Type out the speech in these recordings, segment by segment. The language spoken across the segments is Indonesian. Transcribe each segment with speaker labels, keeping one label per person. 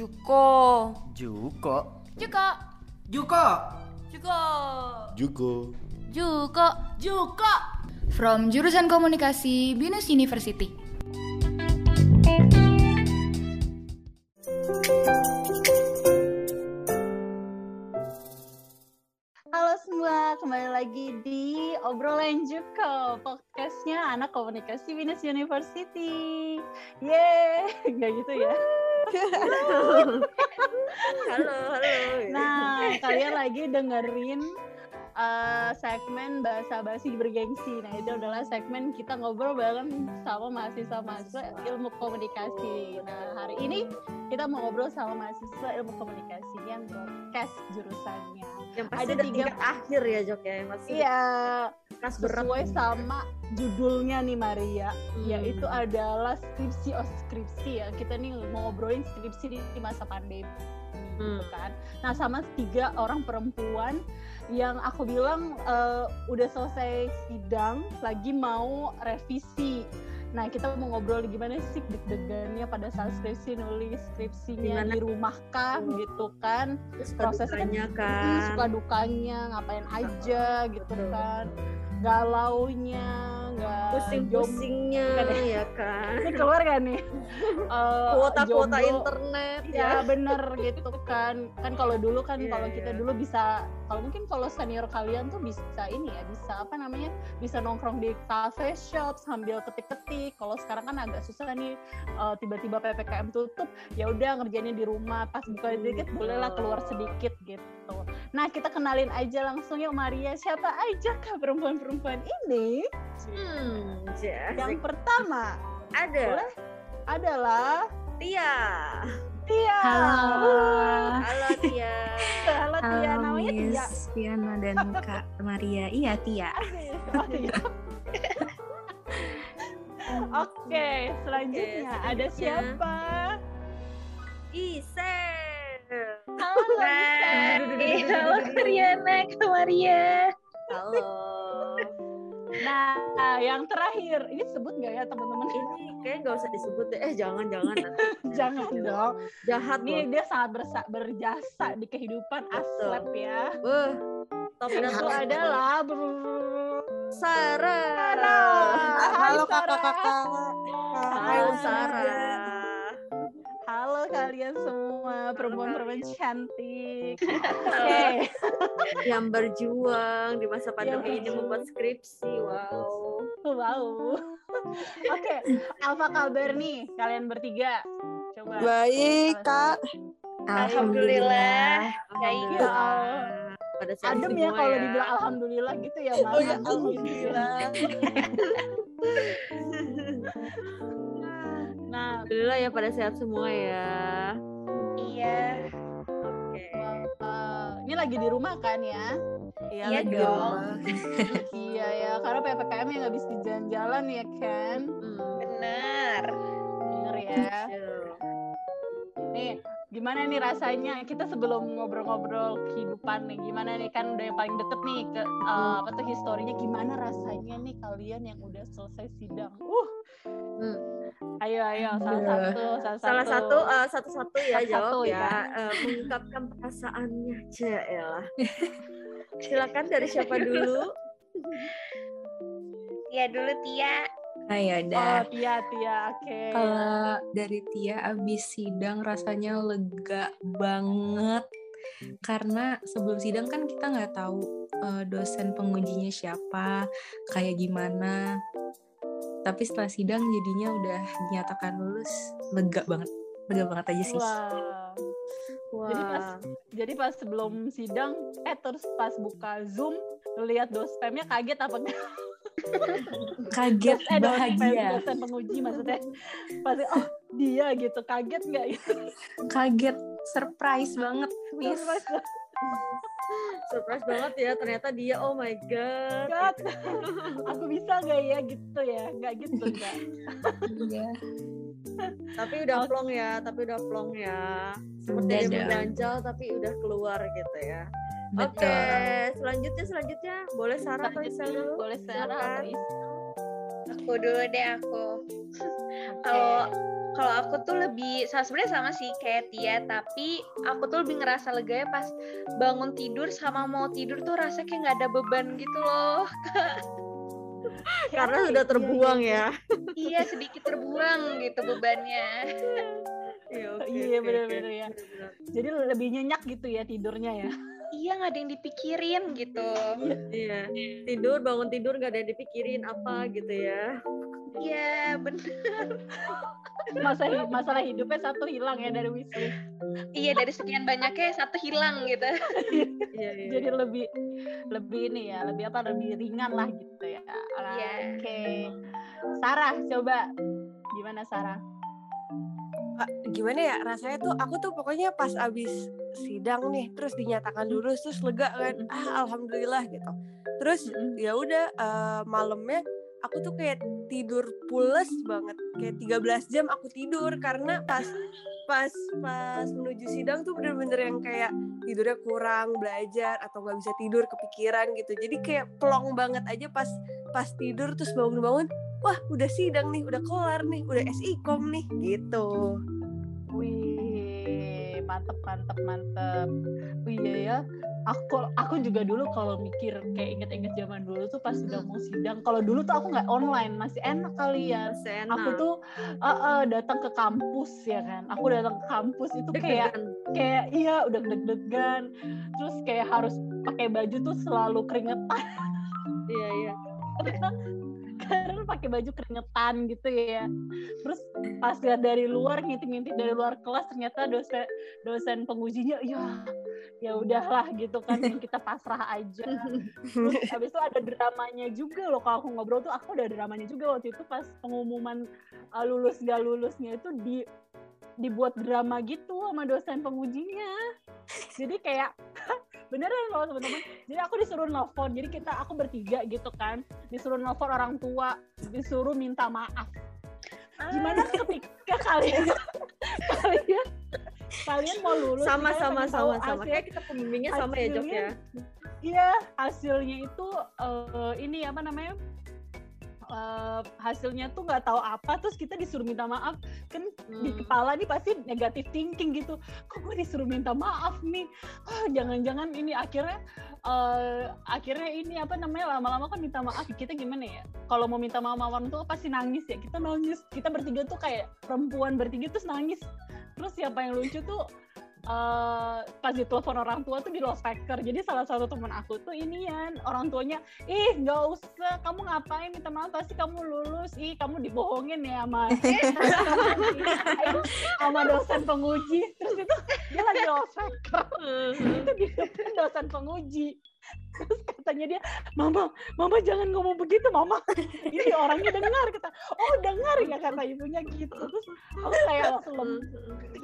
Speaker 1: Juko.
Speaker 2: Juko.
Speaker 1: Juko.
Speaker 3: Juko.
Speaker 1: Juko.
Speaker 4: Juko.
Speaker 1: Juko.
Speaker 3: Juko.
Speaker 1: From jurusan komunikasi Binus University.
Speaker 5: Halo semua, kembali lagi di obrolan Juko, podcastnya anak komunikasi Binus University. Yeay, nggak gitu ya?
Speaker 6: Halo, halo.
Speaker 5: Nah, kalian lagi dengerin uh, segmen bahasa basi bergengsi. Nah, itu adalah segmen kita ngobrol bareng sama mahasiswa-mahasiswa ilmu komunikasi. Nah, hari ini kita mau ngobrol sama mahasiswa ilmu komunikasi yang broadcast jurusannya.
Speaker 6: Yang pasti
Speaker 5: Ada tiga-
Speaker 6: tingkat akhir ya Jok ya masih
Speaker 5: Iya,
Speaker 6: berat
Speaker 5: sesuai sama judulnya nih Maria,
Speaker 6: Hmm.
Speaker 5: yaitu adalah skripsi oh skripsi ya. Kita nih mau ngobrolin skripsi di, di masa pandemi gitu
Speaker 6: Hmm.
Speaker 5: kan. Nah, sama tiga orang perempuan yang aku bilang eh, udah selesai sidang, lagi mau revisi. Nah, kita mau ngobrol gimana sih deg-degannya pada saat skripsi nulis skripsinya
Speaker 6: Gimana?
Speaker 5: di rumah kah
Speaker 6: Oh.
Speaker 5: gitu kan
Speaker 6: Terus
Speaker 5: prosesnya Hmm,
Speaker 6: kan
Speaker 5: suka dukanya ngapain aja gitu
Speaker 6: Betul.
Speaker 5: kan galaunya nggak
Speaker 6: pusing-pusingnya
Speaker 5: ya?
Speaker 6: kan?
Speaker 5: Ini keluar gak nih? Eh,
Speaker 6: kuota-kuota internet
Speaker 5: ya
Speaker 6: ya.
Speaker 5: bener gitu kan. Kan kalau dulu kan
Speaker 6: Iya,
Speaker 5: kalau kita
Speaker 6: iya.
Speaker 5: dulu bisa kalau mungkin kalau senior kalian tuh bisa ini ya bisa apa namanya bisa nongkrong di cafe shop sambil ketik-ketik. Kalau sekarang kan agak susah nih eh, tiba-tiba ppkm tutup ya udah ngerjainnya di rumah. Pas buka sedikit bolehlah keluar sedikit gitu. Nah kita kenalin aja langsung yuk Maria. Siapa aja kah perempuan-perempuan ini?
Speaker 6: Hmm
Speaker 5: yang pertama
Speaker 6: ada.
Speaker 5: boleh? Adalah
Speaker 6: Tia
Speaker 5: Tia
Speaker 7: Halo.
Speaker 6: halo Tia
Speaker 5: Halo Tia,
Speaker 7: Halo
Speaker 5: namanya Tia.
Speaker 7: Piana dan Kak Maria. Iya Tia.
Speaker 5: Oh, iya. Oke, selanjutnya
Speaker 6: Oke,
Speaker 5: ada siapa?
Speaker 6: Isen
Speaker 5: Halo, Lisa.
Speaker 7: halo Riana, Kak Maria.
Speaker 6: halo
Speaker 5: Nah, yang terakhir, ini sebut nggak ya teman-teman?
Speaker 6: ini kayaknya nggak usah disebut deh eh jangan jangan nanti
Speaker 5: Jangan dong.
Speaker 6: jahat
Speaker 5: Ini
Speaker 6: loh
Speaker 5: dia sangat bersa- berjasa di kehidupan aslep ya.
Speaker 6: Wah, top
Speaker 5: Itu
Speaker 6: top
Speaker 5: adalah
Speaker 6: Sarah.
Speaker 5: Sarah.
Speaker 3: Halo
Speaker 5: Sarah.
Speaker 3: kakak-kakak.
Speaker 6: Halo Sarah.
Speaker 5: Halo kalian semua perempuan-perempuan cantik. Oke.
Speaker 6: Yang berjuang di masa pandemi ini membuat skripsi. Wow.
Speaker 5: Wow. Oke, apa kabar nih kalian bertiga? Coba.
Speaker 3: Baik kak.
Speaker 7: Alhamdulillah.
Speaker 5: Ya Allah.
Speaker 6: Pada saat
Speaker 5: Adem ya kalau dibilang alhamdulillah gitu ya, Mas.
Speaker 3: Oh ya alhamdulillah.
Speaker 5: Nah,
Speaker 6: Alhamdulillah ya pada sehat semua ya.
Speaker 7: Iya.
Speaker 6: Oke.
Speaker 5: ini lagi di rumah kan ya?
Speaker 3: Iya
Speaker 7: Iya dong.
Speaker 5: iya ya, karena PPKM ya nggak bisa jalan-jalan ya kan?
Speaker 6: Hmm.
Speaker 7: Benar.
Speaker 5: Bener ya. Nih, gimana nih rasanya? Kita sebelum ngobrol-ngobrol kehidupan nih, gimana nih kan udah yang paling deket nih ke eh, apa tuh historinya gimana rasanya nih kalian yang udah selesai sidang? Uh.
Speaker 6: Hmm.
Speaker 5: Ayo ayo salah satu, salah,
Speaker 6: Salah satu eh, satu-satu ya
Speaker 5: Satu-satu
Speaker 6: jawab
Speaker 5: ya.
Speaker 6: ya. Eh, mengungkapkan perasaannya aja ya. Silakan dari siapa dulu?
Speaker 7: Tia dulu Tia.
Speaker 1: Nah,
Speaker 7: ya
Speaker 1: ya
Speaker 5: Oh, Tia, Tia, oke.
Speaker 1: Kalau dari Tia abis sidang rasanya lega banget karena sebelum sidang kan kita nggak tahu eh, dosen pengujinya siapa, kayak gimana. Tapi setelah sidang jadinya udah dinyatakan lulus, lega banget, lega banget aja sih.
Speaker 5: Wah.
Speaker 6: Wah.
Speaker 5: Jadi pas jadi pas sebelum sidang, eh terus pas buka Zoom, lihat dospemnya kaget apa enggak?
Speaker 1: Kaget
Speaker 5: eh
Speaker 1: bahagia,
Speaker 5: dosen penguji maksudnya. Pasti oh dia gitu, kaget nggak ya?
Speaker 1: kaget, surprise banget, Miss.
Speaker 5: Surprise
Speaker 6: surprise banget ya ternyata dia oh my god.
Speaker 5: banget. Aku bisa nggak ya gitu ya? Nggak gitu nggak?
Speaker 1: Iya.
Speaker 6: Tapi udah plong ya, tapi udah plong ya. Seperti
Speaker 1: Udah
Speaker 6: dia mengganjal tapi udah keluar gitu ya. Oke,
Speaker 1: Betul.
Speaker 6: selanjutnya selanjutnya boleh Sarah atau Isel dulu?
Speaker 5: Boleh Sarah atau Is-
Speaker 7: Aku dulu deh aku. Kalau kalau aku tuh lebih sebenarnya sama sih kayak Tia tapi aku tuh lebih ngerasa lega ya pas bangun tidur sama mau tidur tuh rasa kayak nggak ada beban gitu loh
Speaker 6: Karena sudah terbuang ya.
Speaker 7: iya sedikit terbuang gitu bebannya
Speaker 6: Iya, oke,
Speaker 5: Iya,
Speaker 6: oke.
Speaker 5: bener-bener ya. Jadi lebih nyenyak gitu ya tidurnya ya.
Speaker 7: iya nggak ada yang dipikirin gitu
Speaker 6: Iya. Tidur, bangun tidur nggak ada yang dipikirin apa gitu ya.
Speaker 7: Iya bener
Speaker 5: Masa masalah hidupnya satu hilang ya dari wishlist.
Speaker 7: iya dari sekian banyaknya satu hilang gitu
Speaker 6: Iya, iya.
Speaker 5: Jadi lebih lebih ini ya, lebih apa? Lebih ringan lah gitu ya.
Speaker 7: Iya.
Speaker 5: Oke. Sarah coba gimana Sarah?
Speaker 2: Gimana ya rasanya tuh aku tuh pokoknya pas abis sidang nih terus dinyatakan lulus terus lega kan ah alhamdulillah gitu terus ya udah eh, malamnya aku tuh kayak tidur pules banget kayak 13 jam aku tidur. Karena pas pas pas menuju sidang tuh bener-bener yang kayak tidurnya kurang belajar atau nggak bisa tidur kepikiran gitu. Jadi kayak plong banget aja pas pas tidur terus bangun-bangun wah udah sidang nih udah kelar nih udah SIKOM nih gitu.
Speaker 5: Wih, mantep mantep mantep. Oh iya ya. Aku aku juga dulu kalau mikir kayak inget-inget zaman dulu tuh pas udah mau sidang. Kalau dulu tuh aku nggak online, masih enak kali ya.
Speaker 6: Masih enak.
Speaker 5: Aku tuh eh, eh, datang ke kampus ya kan. Aku datang ke kampus itu kayak kayak iya udah deg-degan. Terus kayak harus pakai baju tuh selalu keringetan
Speaker 6: Iya, iya.
Speaker 5: karena pakai baju keringetan gitu ya. Terus pas lihat dari luar ngintip-ngintip dari luar kelas ternyata dosen dosen pengujinya ya ya udahlah gitu kan yang kita pasrah aja. Terus habis itu ada dramanya juga loh kalau aku ngobrol tuh aku ada dramanya juga waktu itu pas pengumuman uh, lulus gak lulusnya itu di dibuat drama gitu sama dosen pengujinya. Jadi kayak beneran loh teman-teman. Jadi aku disuruh nelfon. Jadi kita aku bertiga gitu kan, disuruh nelfon orang tua, disuruh minta maaf. Gimana ketika kalian kalian kalian mau lulus
Speaker 6: Sama, sama, sama, sama.
Speaker 5: hasil-
Speaker 6: Kayak kita pembimbingnya sama ya, Jok ya.
Speaker 5: Iya, hasilnya itu eh, ini apa namanya? Eh, hasilnya tuh nggak tahu apa terus kita disuruh minta maaf. Kan di
Speaker 6: Hmm.
Speaker 5: kepala nih pasti negatif thinking gitu. Kok gue disuruh minta maaf nih? Ah jangan-jangan ini akhirnya eh, akhirnya ini apa namanya lama-lama kan minta maaf. Kita gimana ya? Kalau mau minta maaf sama orang tua pasti nangis ya. Kita nangis. Kita bertiga tuh kayak perempuan bertiga terus nangis. Terus siapa yang lucu tuh eh pas ditelepon orang tua tuh di loudspeaker jadi salah satu teman aku tuh inian. Orang tuanya ih nggak usah. Kamu ngapain? Minta maaf. Pasti kamu lulus. Ih kamu dibohongin ya sama sama dosen penguji. Terus itu dia lagi loudspeaker itu di depan dosen penguji. Terus katanya dia mama mama jangan ngomong begitu mama. Ini orangnya dengar kata oh dengar ya kata ibunya gitu. Terus aku kayak langsung lemes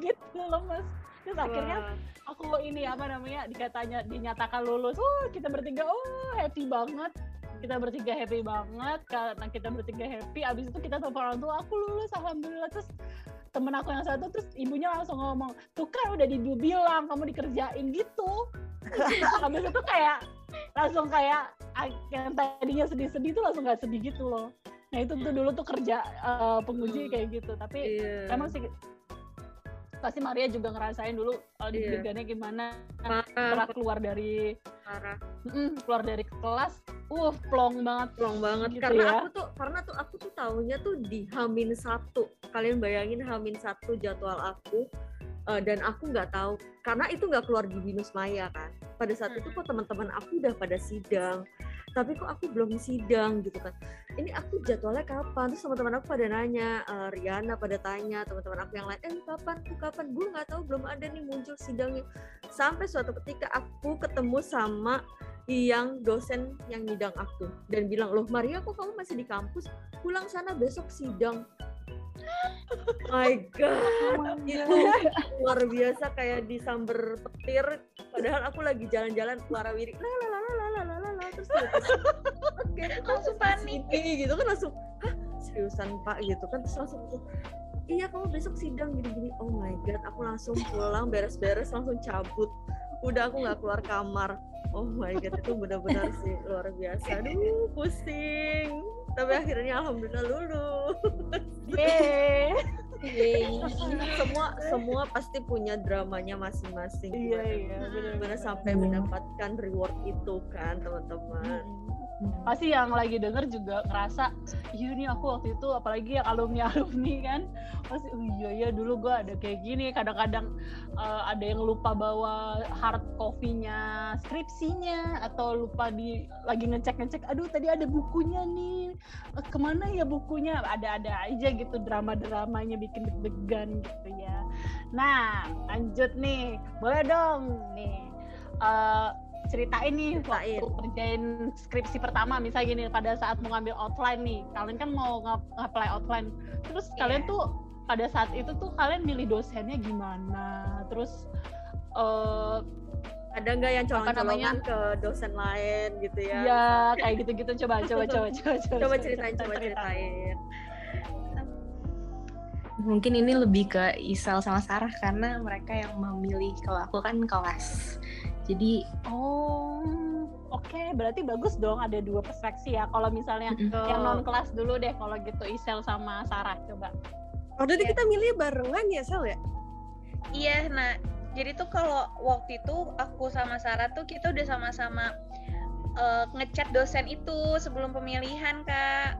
Speaker 5: gitu lemes terus akhirnya aku ini apa namanya dikatanya dinyatakan lulus. Oh kita bertiga oh happy banget. Kita bertiga happy banget karena kita bertiga happy abis itu kita telepon orang tua aku lulus alhamdulillah. Terus temen aku yang satu terus ibunya langsung ngomong tuh kan udah dibilang kamu dikerjain gitu. Habis itu kayak langsung kayak ah, yang tadinya sedih-sedih tuh langsung gak sedih gitu loh. Nah itu tuh dulu tuh kerja eh, penguji kayak gitu. Tapi
Speaker 6: Iya.
Speaker 5: emang sih pasti Maria juga ngerasain dulu uh, deg-degannya gimana.
Speaker 6: Parah,
Speaker 5: setelah keluar dari
Speaker 6: parah.
Speaker 5: mm, keluar dari kelas uh plong banget.
Speaker 6: Plong banget.
Speaker 5: Gitu
Speaker 6: karena
Speaker 5: ya.
Speaker 6: aku tuh karena tuh aku tuh tahunya tuh di Hamin satu. Kalian bayangin Hamin satu jadwal aku eh, dan aku nggak tahu. Karena itu nggak keluar di binus maya kan. Pada saat itu kok teman-teman aku udah pada sidang tapi kok aku belum sidang gitu kan. Ini aku jadwalnya kapan? Terus teman-teman aku pada nanya uh, Riana pada tanya teman-teman aku yang lain eh kapan tuh kapan? Gue nggak tahu belum ada nih muncul sidangnya. Sampai suatu ketika aku ketemu sama yang dosen yang nyidang aku dan bilang loh Maria kok kamu masih di kampus? Pulang sana besok sidang. My god. Oh itu luar biasa kayak disamber petir. Padahal aku lagi jalan-jalan warawiri la la la la la terus oke
Speaker 7: Langsung panik.
Speaker 6: ini gitu kan langsung hah seriusan pak gitu kan terus langsung iya kamu besok sidang gini-gini. Oh my god aku langsung pulang beres-beres langsung cabut. Udah aku nggak keluar kamar. Oh my god itu benar-benar sih luar biasa. Aduh pusing. Tapi akhirnya alhamdulillah lulus.
Speaker 5: Yeay.
Speaker 6: Yeay. semua semua pasti punya dramanya masing-masing.
Speaker 5: Iya iya benar
Speaker 6: gimana sampai mendapatkan reward itu kan teman-teman
Speaker 5: pasti yang lagi denger juga ngerasa iya nih aku waktu itu apalagi yang alumni alumni kan. Pasti oh iya iya dulu gue ada kayak gini. Kadang-kadang eh, ada yang lupa bawa hard copy-nya skripsinya atau lupa di lagi ngecek ngecek aduh tadi ada bukunya nih. Eh, ke mana ya bukunya? Ada-ada aja gitu drama-dramanya bikin deg-degan gitu ya. Nah lanjut nih. Boleh dong nih. Eh, ceritain nih
Speaker 6: Ceritain.
Speaker 5: waktu kerjain skripsi pertama misalnya gini pada saat mau ngambil outline nih kalian kan mau nge- nge-apply outline terus kalian
Speaker 7: Iya.
Speaker 5: tuh pada saat itu tuh kalian milih dosennya gimana terus eh
Speaker 6: ada nggak yang
Speaker 5: namanya?
Speaker 6: colong-colongan ke dosen lain gitu ya
Speaker 5: ya kayak gitu-gitu coba coba coba coba coba
Speaker 6: coba ceritain coba ceritain
Speaker 1: Mungkin ini lebih ke Isal sama Sarah karena mereka yang memilih. Kalau aku kan kelas. Jadi
Speaker 5: oh oke berarti bagus dong ada dua perspektif ya kalau misalnya
Speaker 1: mm-mm.
Speaker 5: yang non kelas dulu deh kalau gitu Isel sama Sarah coba
Speaker 2: Waktu itu
Speaker 7: Iya.
Speaker 2: kita milih barengan ya Sel ya?
Speaker 7: Iya, nah jadi tuh kalau waktu itu aku sama Sarah tuh kita udah sama-sama eh, ngechat dosen itu sebelum pemilihan kak,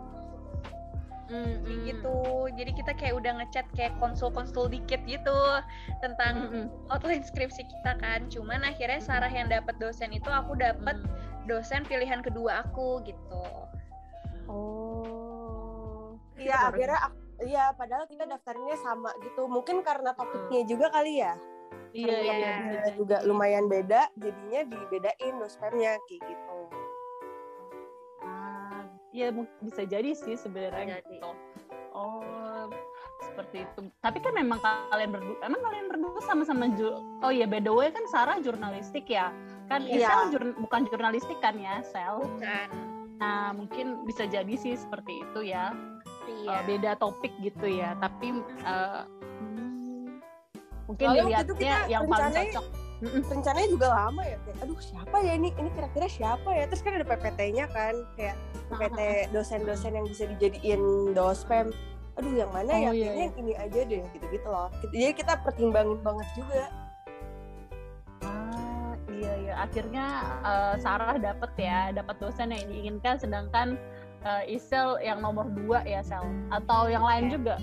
Speaker 5: Hmm,
Speaker 7: Kayak gitu. Jadi kita kayak udah ngechat kayak konsul-konsul dikit gitu tentang
Speaker 5: Mm-mm.
Speaker 7: outline skripsi kita kan. Cuman akhirnya Sarah yang dapat dosen itu, aku dapat dosen pilihan kedua aku gitu.
Speaker 5: oh
Speaker 2: Iya, akhirnya aku, iya padahal kita daftarnya sama gitu. Mungkin karena topiknya juga kali ya.
Speaker 5: iya iya
Speaker 7: Iya.
Speaker 2: Juga lumayan beda, jadinya dibedain dosennya kayak gitu.
Speaker 5: Ya bisa jadi sih sebenarnya gitu. Oh, seperti itu. Tapi kan memang kalian berdua, emang kalian berdua sama-sama Oh ya, by the way kan Sarah jurnalistik ya. Kan
Speaker 2: Iya.
Speaker 5: Isel jur- bukan jurnalistik kan ya, Sel.
Speaker 7: Kan?
Speaker 5: Nah, mungkin bisa jadi sih seperti itu ya.
Speaker 7: Iya.
Speaker 5: Eh, beda topik gitu ya. Tapi hmm, mungkin
Speaker 2: itu
Speaker 5: dilihatnya yang paling
Speaker 2: rencananya-
Speaker 5: cocok.
Speaker 2: Rencananya juga lama ya, kayak aduh siapa ya ini? Ini kira-kira siapa ya? Terus kan ada PPT-nya kan, kayak PPT dosen-dosen yang bisa dijadiin dospem. Aduh yang mana ya?
Speaker 5: Oh, iya,
Speaker 2: Kayaknya
Speaker 5: iya.
Speaker 2: yang ini aja deh, gitu-gitu loh. Jadi kita pertimbangin banget juga.
Speaker 5: Ah, iya iya. Akhirnya eh, Sarah dapat ya, dapat dosen yang diinginkan, sedangkan eh, Isel yang nomor dua ya Sel, atau yang lain juga.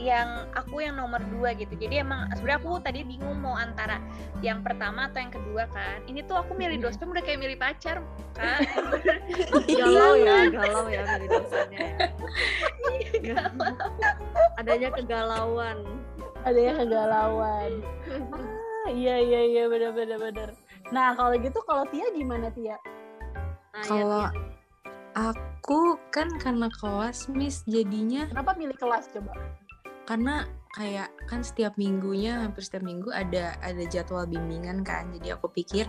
Speaker 7: Yang aku yang nomor dua gitu jadi emang sebenarnya aku tadi bingung mau antara yang pertama atau yang kedua kan ini tuh aku milih dospem udah kayak milih pacar kan
Speaker 6: galau ya galau ya milih dosennya ya. adanya kegalauan
Speaker 5: Ada yang kegalauan. Ah, iya iya iya benar benar benar. Nah kalau gitu kalau Tia gimana Tia?
Speaker 6: nah, ya,
Speaker 1: kalau
Speaker 6: ya.
Speaker 1: aku kan karena kelas Miss jadinya
Speaker 5: Kenapa milih kelas coba?
Speaker 1: Karena kayak kan setiap minggunya hampir setiap minggu ada ada jadwal bimbingan kan jadi aku pikir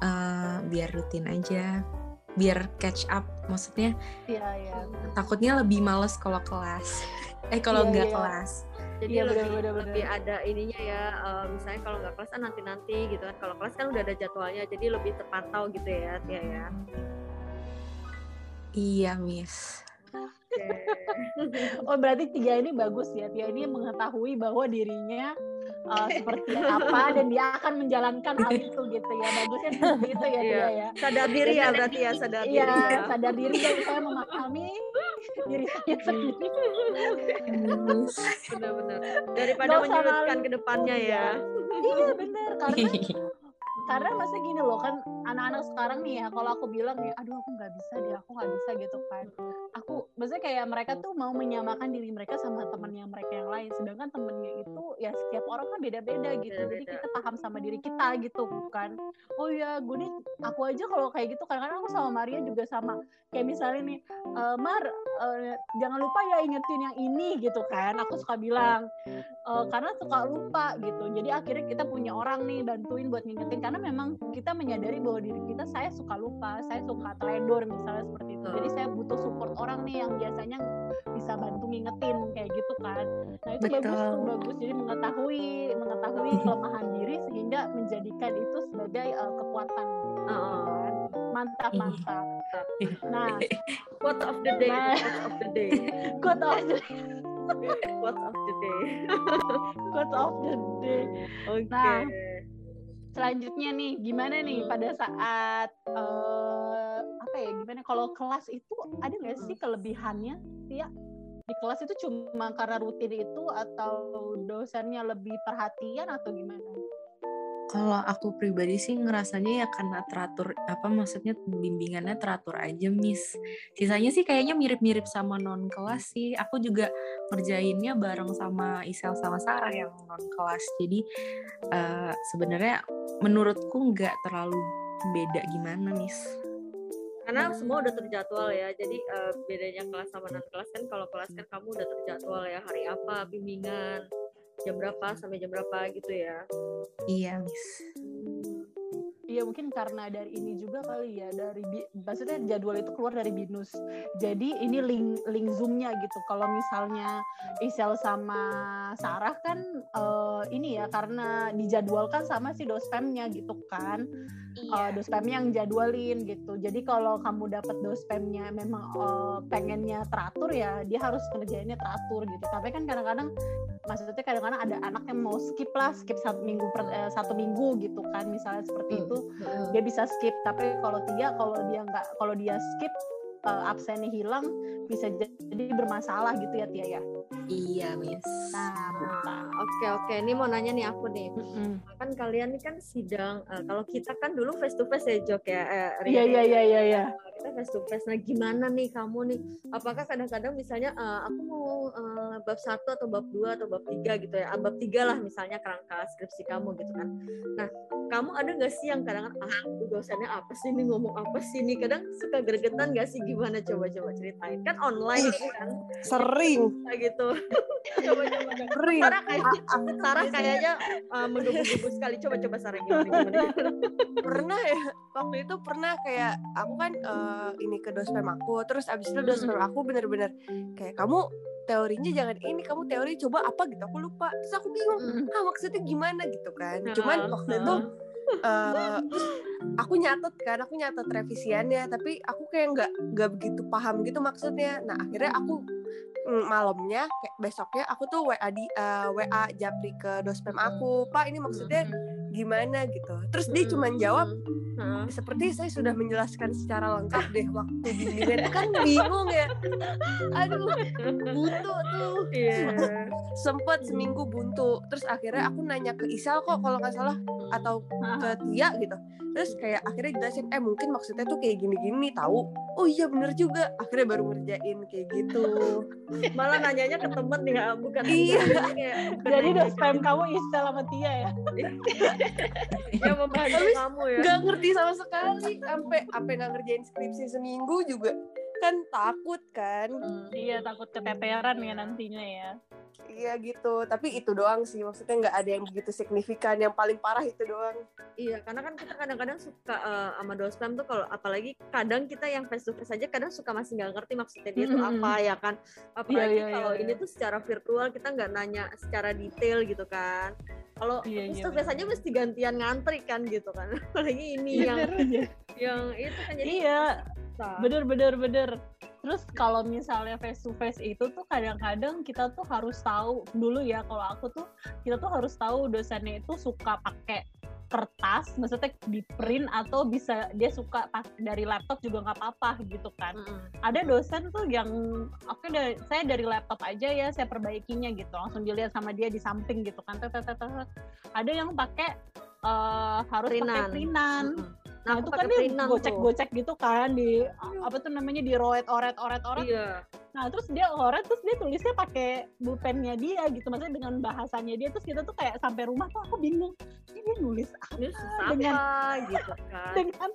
Speaker 1: eh, biar rutin aja biar catch up maksudnya
Speaker 5: Iya iya.
Speaker 1: takutnya lebih males kalau kelas eh kalau
Speaker 5: Iya,
Speaker 1: nggak
Speaker 5: iya.
Speaker 1: kelas
Speaker 6: jadi
Speaker 5: Iya,
Speaker 6: lebih
Speaker 5: bener, bener, bener.
Speaker 6: lebih ada ininya ya eh, misalnya kalau nggak kelas kan nanti nanti gitu kan kalau kelas kan udah ada jadwalnya jadi lebih terpantau gitu ya Tia ya
Speaker 1: iya Miss
Speaker 6: Oke.
Speaker 5: Oh berarti Tia ini bagus ya. Tia ini mengetahui bahwa dirinya uh, seperti apa dan dia akan menjalankan hal itu gitu ya. Bagusnya seperti itu ya
Speaker 6: Iya.
Speaker 5: Tia ya.
Speaker 6: sadar diri ya berarti ya sadar
Speaker 5: Iya,
Speaker 6: diri ya
Speaker 5: sadar diri dan saya memahami diri saya sendiri.
Speaker 1: Miss.
Speaker 6: benar-benar daripada menyulitkan ke depannya ya
Speaker 5: iya bener karena karena masa gini loh kan anak-anak sekarang nih ya kalau aku bilang ya aduh aku nggak bisa deh aku nggak bisa gitu kan. Aku maksudnya kayak mereka tuh mau menyamakan diri mereka sama temennya mereka yang lain sedangkan temennya itu ya setiap orang kan beda-beda gitu. Jadi kita paham sama diri kita gitu kan oh ya gue nih aku aja kalau kayak gitu kadang-kadang aku sama Maria juga sama. Kayak misalnya nih "E, Mar e, jangan lupa ya ingetin yang ini gitu kan aku suka bilang Eh, karena suka lupa gitu. Jadi akhirnya kita punya orang nih bantuin buat ngingetin. Karena memang kita menyadari bahwa diri kita saya suka lupa saya suka teledor misalnya seperti itu. Jadi saya butuh support orang nih yang biasanya bisa bantu ngingetin kayak gitu kan. Nah itu bagus
Speaker 1: Betul.
Speaker 5: tuh bagus. Jadi mengetahui mengetahui kelemahan diri sehingga menjadikan itu sebagai eh, kekuatan gitu kan. Mantap mantap. Nah.
Speaker 6: Quote of the day
Speaker 5: Nah.
Speaker 6: quote of the day.
Speaker 5: Quote of the
Speaker 6: Quotes of the day.
Speaker 5: quote of the day
Speaker 6: Oke.
Speaker 5: Nah, selanjutnya nih gimana nih pada saat eh, apa ya gimana kalau kelas itu ada nggak sih kelebihannya ya di kelas itu cuma karena rutin itu atau dosennya lebih perhatian atau gimana?
Speaker 1: Kalau aku pribadi sih ngerasanya ya karena teratur apa maksudnya bimbingannya teratur aja miss. Sisanya sih kayaknya mirip-mirip sama non kelas sih. Aku juga ngerjainnya bareng sama Isel sama Sarah yang non kelas. Jadi eh, sebenarnya menurutku nggak terlalu beda gimana miss.
Speaker 6: Karena semua udah terjadwal ya. Jadi eh, bedanya kelas sama non kelas kan kalau kelas kan kamu udah terjadwal ya hari apa bimbingan jam berapa sampai jam berapa gitu ya.
Speaker 1: Iya miss.
Speaker 5: Iya mungkin karena dari ini juga kali ya dari maksudnya jadwal itu keluar dari binus. Jadi ini link link zoomnya gitu. Kalau misalnya Isel sama Sarah kan eh, ini ya karena dijadwalkan sama si dospemnya gitu kan.
Speaker 7: Iya.
Speaker 5: uh, dospemnya yang jadwalin gitu. Jadi kalau kamu dapat dospemnya memang uh, pengennya teratur ya dia harus ngerjainnya teratur gitu. Tapi kan kadang-kadang maksudnya kadang-kadang ada anak yang mau skip lah skip satu minggu per- eh, satu minggu gitu kan misalnya seperti
Speaker 6: Hmm.
Speaker 5: itu dia bisa skip. Tapi kalau Tia kalau dia nggak kalau dia skip uh, absennya hilang bisa jadi bermasalah gitu ya Tia ya.
Speaker 1: Iya miss.
Speaker 5: Nah,
Speaker 6: Nah, Oke oke, ini mau nanya nih aku nih.
Speaker 5: Mm-mm.
Speaker 6: Kan kalian ini kan sidang. eh, kalau kita kan dulu face to face ya Jok ya. eh,
Speaker 5: Iya
Speaker 6: ya.
Speaker 5: iya iya iya iya.
Speaker 6: Kita face to face. Nah, gimana nih kamu nih? Apakah kadang-kadang misalnya eh, aku mau eh, bab satu atau bab dua atau bab tiga gitu ya? Ah, bab tiga lah misalnya kerangka skripsi kamu gitu kan. Nah, kamu ada nggak sih yang kadang-kadang ah itu dosennya apa sih nih ngomong apa sih nih? Kadang suka gregetan nggak sih gimana coba-coba ceritain? Kan online kan
Speaker 2: Sering,
Speaker 6: kayak gitu. coba-coba
Speaker 2: sering.
Speaker 6: Sarah kayak Sarah kayaknya uh, menggebu-gebu sekali. Coba-coba Sarah gimana gimana. gimana.
Speaker 2: pernah ya waktu itu pernah kayak aku kan eh, ini ke dospem aku terus abis itu dospem aku bener-bener kayak kamu teorinya jangan ini kamu teori coba apa? Gitu aku lupa. Terus aku bingung ah maksudnya gimana? Gitu kan. Cuman
Speaker 6: Heeh,
Speaker 2: waktu itu terus aku nyatet kan aku nyatet revisiannya tapi aku kayak nggak nggak begitu paham gitu maksudnya. Nah akhirnya aku mm, malamnya kayak besoknya aku tuh WA di eh, WA japri ke dospem aku pak ini maksudnya gimana? Gitu. Terus dia cuma jawab
Speaker 6: Heeh.
Speaker 2: seperti saya sudah menjelaskan secara lengkap deh waktu bimbingan kan bingung ya. Aduh buntu tuh.
Speaker 6: Iya.
Speaker 2: sempet seminggu buntu. Terus akhirnya aku nanya ke Isal kok kalau nggak salah atau ke Tia gitu. Terus kayak akhirnya jelasin eh mungkin maksudnya tuh kayak gini-gini tahu? Oh iya bener juga. Akhirnya baru ngerjain kayak gitu.
Speaker 6: Malah nanyanya ke temen nih, bukan
Speaker 2: Iya.
Speaker 6: Jadi nanya
Speaker 5: dospem kamu Isel sama Tia ya.
Speaker 6: yang membantu
Speaker 2: Habis
Speaker 6: kamu ya.
Speaker 2: nggak ngerti sama sekali. Sampai sampai nggak ngerjain skripsi seminggu juga kan takut kan?
Speaker 5: Iya takut keteteran ya nantinya ya.
Speaker 2: Iya gitu, tapi itu doang sih maksudnya nggak ada yang begitu signifikan. Yang paling parah itu doang.
Speaker 6: Iya, karena kan kita kadang-kadang suka eh, sama dospem tuh kalau apalagi kadang kita yang face to face aja kadang suka masih nggak ngerti maksudnya dia tuh apa ya kan. Apalagi
Speaker 5: Iya, iya,
Speaker 6: kalau
Speaker 5: iya,
Speaker 6: ini
Speaker 5: iya.
Speaker 6: tuh secara virtual kita nggak nanya secara detail gitu kan. Kalau
Speaker 5: Iya,
Speaker 6: face to face aja mesti gantian ngantri kan gitu kan. Apalagi ini yang
Speaker 5: Iya.
Speaker 6: yang itu kan jadi
Speaker 5: Iya,
Speaker 6: susah.
Speaker 5: bener bener bener. Terus kalau misalnya face to face itu tuh kadang-kadang kita tuh harus tahu dulu ya kalau aku tuh kita tuh harus tahu dosennya itu suka pakai kertas, maksudnya di print atau bisa dia suka pas dari laptop juga nggak apa-apa gitu kan.
Speaker 6: Mm-mm.
Speaker 5: Ada dosen tuh yang oke dari saya dari laptop aja ya saya perbaikinya gitu, langsung dilihat sama dia di samping gitu kan. Ada yang pakai eh, harus pakai
Speaker 6: Printan.
Speaker 5: printan.
Speaker 6: Mm-mm.
Speaker 5: Nah,
Speaker 6: Nah,
Speaker 5: itu kan dia
Speaker 6: tuh.
Speaker 5: gocek-gocek gitu kan di apa tuh namanya di roet oret oret oret.
Speaker 6: Iya.
Speaker 5: Nah, terus dia oret terus dia tulisnya pakai bupennya dia gitu. Maksudnya dengan bahasanya dia terus kita tuh kayak sampai rumah tuh aku bingung. Ini dia nulis apa
Speaker 6: Ini susah
Speaker 5: dengan-
Speaker 6: apa gitu kan.
Speaker 5: dengan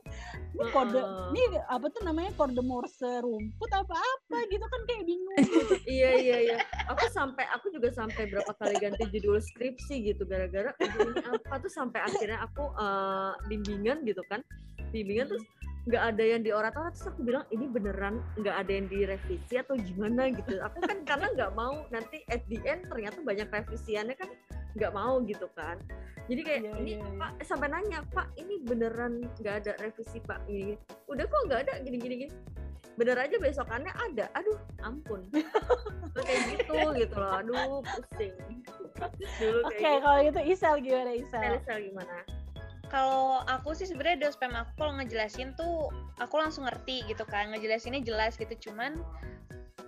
Speaker 5: ini kode ini apa tuh namanya kode Morse rumput apa apa gitu kan kayak bingung.
Speaker 6: iya iya iya aku sampai aku juga sampai berapa kali ganti judul skripsi gitu gara-gara "Aduh, ini apa tuh sampai akhirnya aku eh, bimbingan gitu kan bimbingan terus nggak ada yang diorat-orat terus aku bilang ini beneran nggak ada yang direvisi atau gimana? Gitu. Aku kan karena nggak mau nanti at the end ternyata banyak revisiannya kan nggak mau gitu kan. Jadi kayak
Speaker 5: Iya,
Speaker 6: ini
Speaker 5: iya, iya.
Speaker 6: pak sampai nanya pak ini beneran nggak ada revisi pak? Ini udah kok nggak ada gini gini gini. Bener aja besokannya ada. Aduh ampun. Kayak gitu gitu loh. Aduh pusing. Dulu
Speaker 5: Oke,
Speaker 6: kayak
Speaker 5: kalau gitu Isel gimana
Speaker 6: gitu
Speaker 5: Isel?
Speaker 6: Elisel gimana
Speaker 7: Kalau aku sih sebenarnya dospem aku kalau ngejelasin tuh aku langsung ngerti gitu kan. Ngejelasinnya jelas gitu cuman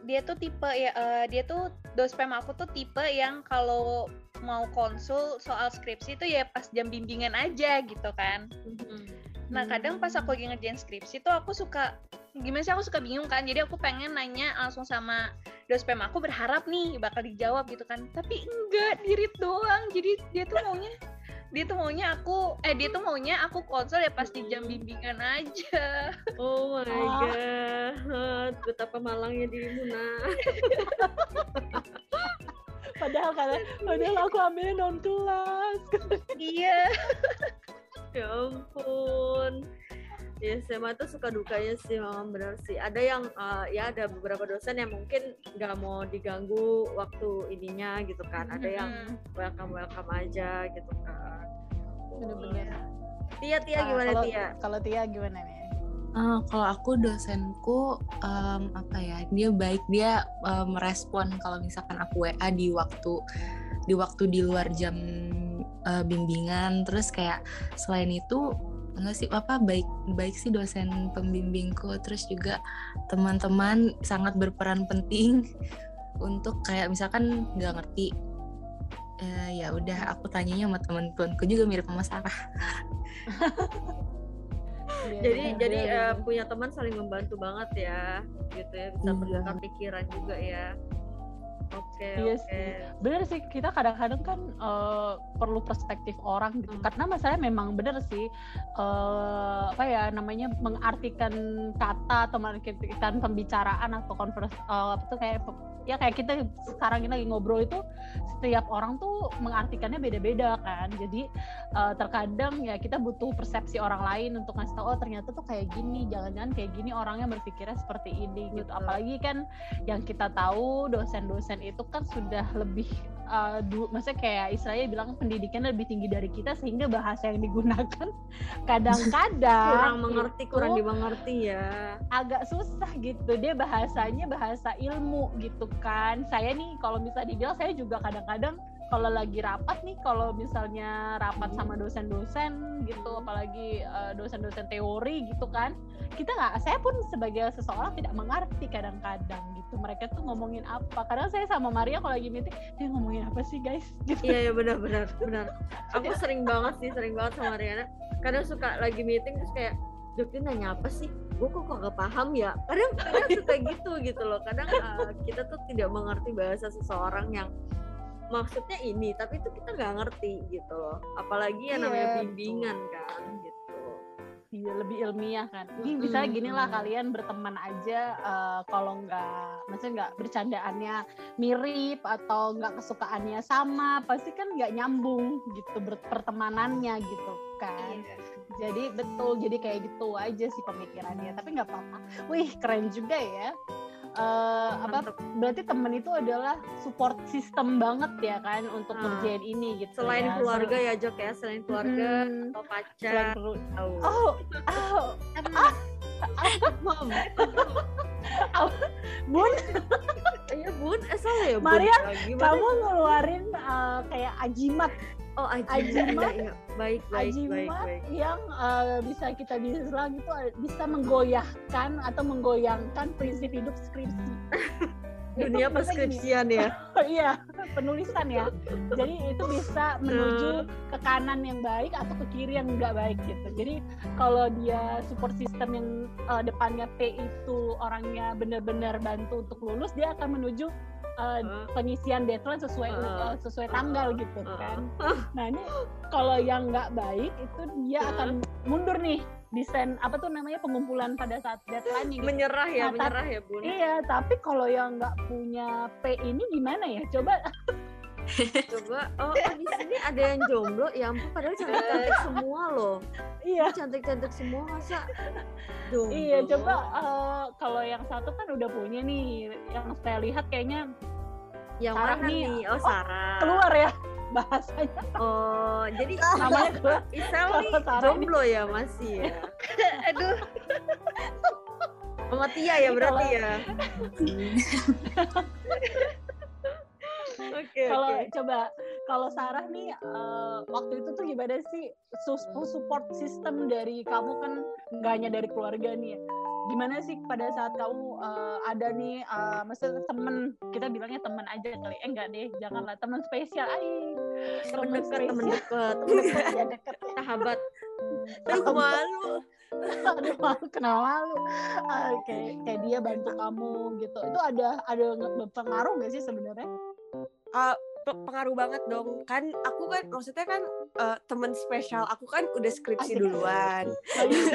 Speaker 7: dia tuh tipe ya eh, dia tuh dospem aku tuh tipe yang kalau mau konsul soal skripsi tuh ya pas jam bimbingan aja gitu kan. Nah kadang pas aku lagi ngerjain skripsi tuh aku suka gimana sih aku suka bingung kan jadi aku pengen nanya langsung sama dospem aku berharap nih bakal dijawab gitu kan tapi enggak dirit doang jadi dia tuh maunya dia tuh maunya aku eh dia tuh maunya aku konsul ya pas di jam bimbingan aja.
Speaker 6: Oh my
Speaker 5: Ah.
Speaker 6: god. Betapa malangnya dirimu nah
Speaker 5: Padahal kalian, padahal aku ambilnya non kelas.
Speaker 7: iya.
Speaker 6: Ya ampun ya SMA tuh suka dukanya sih memang benar sih. Ada yang eh, ya ada beberapa dosen yang mungkin nggak mau diganggu waktu ininya gitu kan. Ada yang welcome welcome aja gitu kan.
Speaker 5: Bener-bener.
Speaker 6: Tia Tia
Speaker 5: Nah,
Speaker 6: gimana
Speaker 5: kalau,
Speaker 6: Tia?
Speaker 5: Kalau Tia gimana nih?
Speaker 1: Eh, kalau aku dosenku em, apa ya dia baik dia eh, merespon kalau misalkan aku WA di waktu di waktu di luar jam eh, bimbingan. Terus kayak selain itu enggak sih apa baik baik sih dosen pembimbingku terus juga teman-teman sangat berperan penting untuk kayak misalkan nggak ngerti eh, ya udah aku tanyanya sama teman-temanku juga mirip sama Sarah
Speaker 5: Iya,
Speaker 6: jadi
Speaker 5: iya,
Speaker 6: jadi eh,
Speaker 5: iya.
Speaker 6: punya teman saling membantu banget ya gitu ya bisa
Speaker 1: Iya.
Speaker 6: bertukar pikiran juga ya oke
Speaker 5: Iya
Speaker 6: oke
Speaker 5: sih. bener sih kita kadang-kadang kan eh, perlu perspektif orang gitu
Speaker 6: Hmm.
Speaker 5: karena masalahnya memang bener sih eh, apa ya namanya mengartikan kata atau mengartikan pembicaraan atau konvers eh, apa tuh kayak ya kayak kita sekarang ini lagi ngobrol itu setiap orang tuh mengartikannya beda-beda kan. Jadi eh, terkadang ya kita butuh persepsi orang lain untuk ngasih tahu oh ternyata tuh kayak gini jangan-jangan kayak gini orangnya berpikirnya seperti ini gitu.
Speaker 6: Betul.
Speaker 5: apalagi kan yang kita tahu dosen-dosen itu kan sudah lebih uh, du- maksudnya kayak istilahnya bilang pendidikannya lebih tinggi dari kita sehingga bahasa yang digunakan kadang-kadang
Speaker 6: kurang mengerti kurang dimengerti ya.
Speaker 5: agak susah gitu. Dia bahasanya bahasa ilmu gitu kan. Saya nih kalau misalnya dibilang saya juga kadang-kadang kalau lagi rapat nih kalau misalnya rapat sama dosen-dosen gitu apalagi eh, dosen-dosen teori gitu kan kita nggak saya pun sebagai seseorang tidak mengerti kadang-kadang gitu mereka tuh ngomongin apa. Kadang saya sama Maria kalau lagi meeting dia ngomongin apa sih guys? Gitu.
Speaker 6: Iya iya benar benar benar. Aku sering banget sih sering banget sama Riana. Kadang suka lagi meeting terus kayak Dok dia nanya apa sih? Gue kok kagak paham ya. Kadang kadang suka gitu gitu loh. Kadang uh, kita tuh tidak mengerti bahasa seseorang yang maksudnya ini, tapi itu kita nggak ngerti gitu loh. Apalagi yang namanya
Speaker 5: Iya,
Speaker 6: bimbingan kan gitu.
Speaker 5: Iya lebih ilmiah kan. Ini bisa
Speaker 6: Mm-mm,
Speaker 5: gini lah kalian berteman aja eh, kalau nggak, maksudnya nggak bercandaannya mirip atau nggak kesukaannya sama, pasti kan nggak nyambung gitu pertemanannya gitu kan. Jadi betul, jadi kayak gitu aja sih pemikirannya. Tapi nggak apa-apa. Wih keren juga ya. Eh, apa? Berarti temen itu adalah support system banget ya kan untuk
Speaker 6: Ah.
Speaker 5: ngerjain ini gitu.
Speaker 6: Selain
Speaker 5: ya.
Speaker 6: keluarga ya Jok ya, selain keluarga
Speaker 5: Mm-mm.
Speaker 6: atau
Speaker 5: Selain
Speaker 6: pacar.
Speaker 5: perlu-
Speaker 6: tahu.
Speaker 5: Oh, oh,
Speaker 6: Mam.
Speaker 5: Bun,
Speaker 6: Iya bun, eh salah ya bun.
Speaker 5: Maria,
Speaker 6: Ah,
Speaker 5: kamu ngeluarin uh, kayak ajimat,
Speaker 6: Oh ajimat.
Speaker 5: ajimat.
Speaker 6: Iya, iya. Baik, baik,
Speaker 5: ajimat
Speaker 6: baik, baik.
Speaker 5: yang uh, bisa kita bilang itu uh, bisa menggoyahkan atau menggoyangkan prinsip hidup skripsi.
Speaker 6: Dunia perskripsian ya.
Speaker 5: iya, penulisan ya. Jadi itu bisa menuju ke kanan yang baik atau ke kiri yang nggak baik gitu. Jadi kalau dia support system yang uh, depannya P itu orangnya benar-benar bantu untuk lulus, dia akan menuju uh, pengisian deadline sesuai uh, sesuai tanggal gitu kan. Nah ini kalau yang nggak baik itu dia akan mundur nih desain apa tuh namanya pengumpulan pada saat deadline gitu.
Speaker 6: Menyerah ya,
Speaker 5: Nah,
Speaker 6: menyerah ya bun.
Speaker 5: Iya, tapi kalau yang nggak punya P ini gimana ya? Coba
Speaker 6: Coba, oh, oh, di sini ada yang jomblo, ya ampun padahal cantik-cantik semua loh.
Speaker 5: iya.
Speaker 6: Cantik-cantik semua masa jomblo.
Speaker 5: Iya, coba eh, kalau yang satu kan udah punya nih, yang saya lihat kayaknya
Speaker 6: yang
Speaker 5: Sarah
Speaker 6: mana
Speaker 5: nih.
Speaker 6: nih? Oh,
Speaker 5: Oh,
Speaker 6: Sarah.
Speaker 5: keluar ya bahasanya.
Speaker 6: Oh, jadi
Speaker 5: Namanya keluar.
Speaker 6: Isel nih jomblo ya masih ya.
Speaker 7: aduh
Speaker 6: Sama Tia ya berarti ya. Oke,
Speaker 5: Kalau
Speaker 6: oke.
Speaker 5: coba kalau Sarah nih eh, waktu itu tuh gimana sih support system dari kamu? Kan nggak hanya dari keluarga nih. Ya. Gimana sih pada saat kamu eh, ada nih eh, maksudnya temen kita bilangnya temen aja kali. Eh enggak deh janganlah. Teman spesial ay
Speaker 6: Temen
Speaker 5: teman
Speaker 6: dekat, temen dekat,
Speaker 5: temen dekat ya deket
Speaker 6: sahabat.
Speaker 2: Aduh malu.
Speaker 5: aduh malu. Kenal malu? Ah, kayak kayak dia bantu kamu gitu. Itu ada ada berpengaruh nggak sih sebenarnya
Speaker 2: Pe- pengaruh banget dong kan aku kan maksudnya kan eh, temen spesial aku kan udah skripsi
Speaker 5: Asik.
Speaker 2: duluan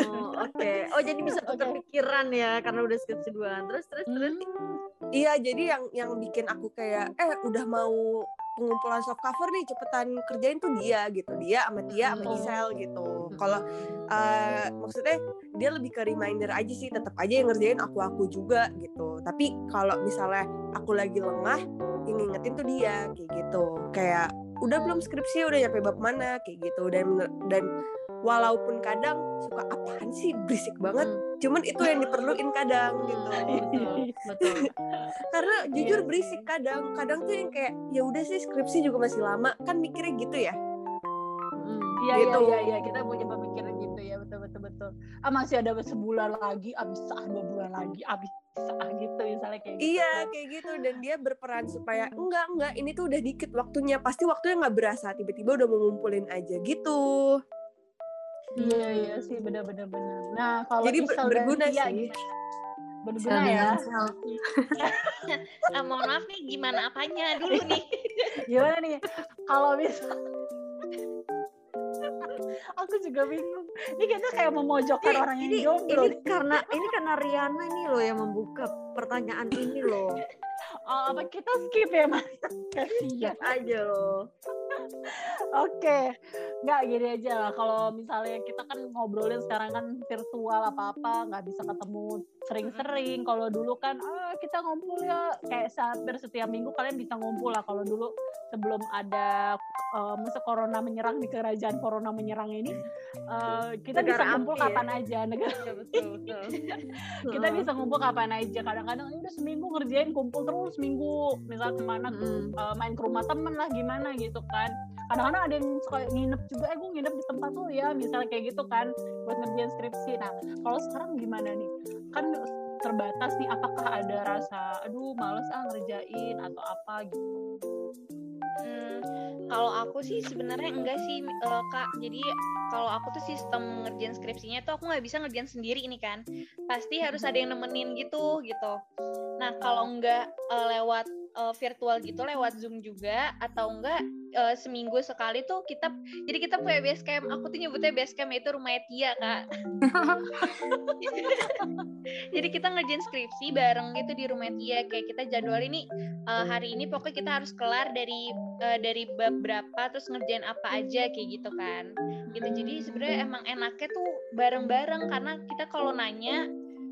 Speaker 6: Oh, oke. Oh, jadi bisa
Speaker 5: Oke.
Speaker 6: pikiran ya karena udah skripsi duluan. Terus terus terus.
Speaker 5: Hmm.
Speaker 2: iya jadi yang yang bikin aku kayak eh udah mau pengumpulan soft cover nih cepetan kerjain tuh dia gitu dia sama dia sama
Speaker 5: Oh.
Speaker 2: Gisel gitu. Kalau eh, maksudnya dia lebih ke reminder aja sih tetap aja yang ngerjain aku aku juga gitu. Tapi kalau misalnya aku lagi lengah yang ngingetin tuh dia kayak gitu. Kayak udah belum skripsi udah nyampe bab mana? Kayak gitu. Dan dan walaupun kadang suka apaan sih? Berisik banget. Cuman itu yang diperluin kadang gitu.
Speaker 6: Betul, betul.
Speaker 2: karena jujur
Speaker 5: Iya
Speaker 2: berisik kadang. Kadang tuh yang kayak ya udah sih skripsi juga masih lama. Kan mikirnya gitu ya?
Speaker 6: Mm.
Speaker 5: Iya iya
Speaker 2: Gitu.
Speaker 5: iya iya. Kita punya pemikiran gitu ya. Betul betul betul. Ah masih ada sebulan lagi, bisa ah, dua bulan lagi, bisa ah gitu misalnya kayak gitu.
Speaker 2: iya kayak gitu. Dan dia berperan supaya enggak enggak. Ini tuh udah dikit waktunya. Pasti waktunya nggak berasa. Tiba-tiba udah mau ngumpulin aja gitu
Speaker 5: Iya iya sih benar benar benar. Nah kalau
Speaker 2: Jadi ber- berguna
Speaker 5: Tia
Speaker 2: sih.
Speaker 5: gimana? Berguna
Speaker 1: Sel
Speaker 5: ya.
Speaker 1: dengan sel.
Speaker 7: Ah, mohon maaf nih gimana apanya dulu nih.
Speaker 5: Gimana nih? Kalau misal Aku juga bingung. Ini kayaknya kayak memojokkan
Speaker 6: Ini-
Speaker 5: orang yang
Speaker 6: ini,
Speaker 5: jomblo.
Speaker 6: ini karena ini karena Riana nih loh yang membuka pertanyaan ini loh.
Speaker 5: Oh, apa kita skip ya mas? Kasihan.
Speaker 6: Aja loh.
Speaker 5: Oke, nggak gini aja lah. Kalau misalnya kita kan ngobrolin sekarang kan virtual apa-apa, nggak bisa ketemu sering-sering. Kalau dulu kan, ah kita ngumpul ya, kayak hampir setiap minggu kalian bisa ngumpul lah. Kalau dulu sebelum ada eh, masa corona menyerang di kerajaan corona menyerang ini, eh, kita bisa
Speaker 6: Negara
Speaker 5: ngumpul
Speaker 6: api ya.
Speaker 5: kapan aja. Negara
Speaker 6: Iya betul betul.
Speaker 5: kita bisa ngumpul kapan aja. Kadang-kadang "Ya udah seminggu ngerjain kumpul terus minggu. Misal ke mana
Speaker 6: Mm.
Speaker 5: uh, main ke rumah temen lah gimana gitu kan kadang-kadang ada yang suka nginep juga eh gue nginep di tempat tuh ya misalnya kayak gitu kan buat ngerjain skripsi nah kalau sekarang gimana nih kan terbatas nih apakah ada rasa aduh males ah ngerjain atau apa gitu
Speaker 7: Hmm, kalau aku sih sebenarnya enggak sih eh, kak. Jadi kalau aku tuh sistem ngerjain skripsinya tuh aku nggak bisa ngerjain sendiri ini kan. Pasti harus ada yang nemenin gitu gitu. Nah kalau enggak eh, lewat eh, virtual gitu, lewat zoom juga atau enggak eh, seminggu sekali tuh kita jadi kita punya base camp. Aku tuh nyebutnya base camp itu rumah Tia kak. jadi kita ngerjain skripsi bareng gitu di rumah Tia kayak kita jadwal ini eh, hari ini pokoknya kita harus kelar dari eh, dari bab berapa terus ngerjain apa aja kayak gitu kan gitu jadi sebenarnya emang enaknya tuh bareng-bareng karena kita kalau nanya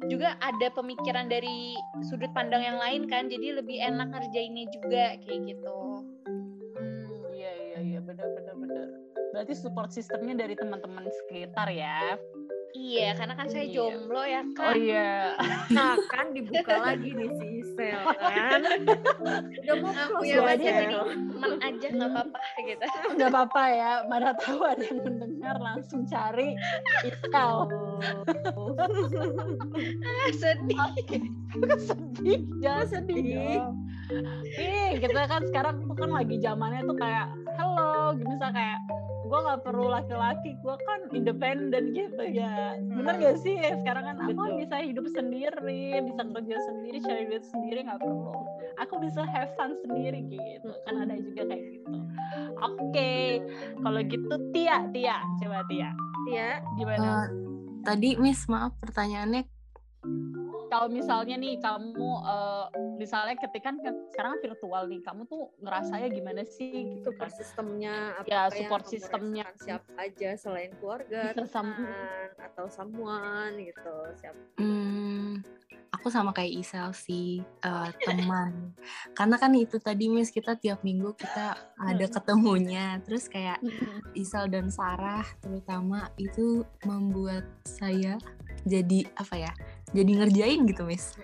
Speaker 7: juga ada pemikiran dari sudut pandang yang lain kan jadi lebih enak ngerjainnya juga kayak gitu.
Speaker 5: Hmm iya iya iya benar benar benar. Berarti support sistemnya dari teman-teman sekitar ya
Speaker 7: iya karena kan saya
Speaker 5: Iya.
Speaker 7: jomblo ya
Speaker 5: oh
Speaker 7: kak
Speaker 5: iya
Speaker 6: Nah kan dibuka lagi nih si Isel kan. Udah mau close
Speaker 7: pacar
Speaker 6: Isel.
Speaker 7: jadi teman aja nggak apa-apa gitu
Speaker 5: nggak apa-apa ya mana tahu ada yang mendengar langsung cari Isel
Speaker 6: Oh.
Speaker 7: sedih
Speaker 5: sedih jangan sedih ih kita kan sekarang tuh kan lagi zamannya tuh kayak hello misal kayak gue nggak perlu laki-laki gue kan independen gitu ya. Bener gak sih? Ya sekarang kan aku
Speaker 6: Betul.
Speaker 5: bisa hidup sendiri bisa kerja sendiri cari duit sendiri nggak perlu. Aku bisa have fun sendiri gitu kan ada juga kayak gitu. Oke kalau gitu Tia Tia coba Tia.
Speaker 6: Ya,
Speaker 5: gimana?
Speaker 1: Eh, tadi Miss maaf pertanyaannya
Speaker 5: kalau misalnya nih kamu eh, misalnya ketika kan sekarang virtual nih kamu tuh ngerasanya gimana sih gitu
Speaker 6: support
Speaker 5: kan
Speaker 6: sistemnya apa
Speaker 5: Ya, support sistemnya.
Speaker 6: siapa aja selain keluarga, teman atau someone gitu. Siapa?
Speaker 1: Hmm, aku sama kayak Isel sih eh, teman. Karena kan itu tadi Miss kita tiap minggu kita ada ketemunya. Terus kayak Isel dan Sarah terutama itu membuat saya jadi apa ya jadi ngerjain gitu mis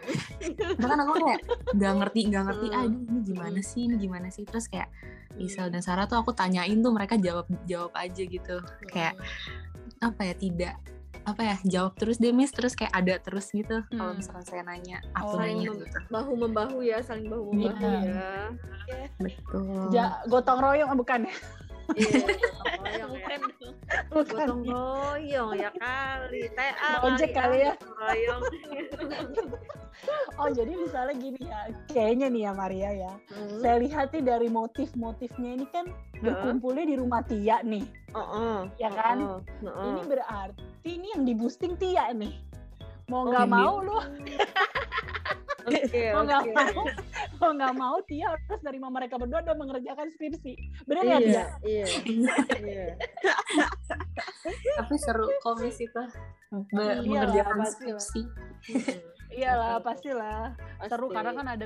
Speaker 1: bahkan aku kayak nggak ngerti nggak ngerti
Speaker 6: Hmm.
Speaker 1: aduh ini gimana sih ini gimana sih? Terus kayak Isel dan Sarah tuh aku tanyain tuh mereka jawab jawab aja gitu. Kayak apa ya tidak apa ya jawab terus deh mis terus kayak ada terus gitu kalau
Speaker 5: Hmm.
Speaker 1: misalkan saya nanya aku
Speaker 5: Oh,
Speaker 1: nanya gitu.
Speaker 6: bahu membahu ya saling bahu membahu
Speaker 5: Iya.
Speaker 6: ya.
Speaker 1: Betul.
Speaker 5: Ja- gotong royong bukan ya?
Speaker 6: Iya gotong royong ya
Speaker 7: bukan.
Speaker 5: Bukan.
Speaker 6: gotong royong ya kali TA
Speaker 5: Ojek kali ya.
Speaker 6: royong
Speaker 5: Oh jadi misalnya gini ya, kayaknya nih ya Maria ya.
Speaker 6: Hmm.
Speaker 5: Saya lihat nih dari motif-motifnya ini kan berkumpulnya di rumah Tia nih.
Speaker 6: Oh, oh,
Speaker 5: Ya kan?
Speaker 6: oh, oh, oh.
Speaker 5: Ini berarti ini yang di boosting Tia nih. Mau nggak
Speaker 1: Oke.
Speaker 5: mau lu,
Speaker 6: Oke,
Speaker 5: mau nggak
Speaker 6: oke.
Speaker 5: mau, mau nggak mau Tia harus dari mereka berdua udah mengerjakan skripsi. Bener nggak Tia?
Speaker 6: Iya, iya, iya.
Speaker 1: tapi seru komis itu Be-
Speaker 5: Iyalah,
Speaker 1: mengerjakan skripsi.
Speaker 5: Iyalah pastilah. Seru
Speaker 6: Pasti.
Speaker 5: karena kan ada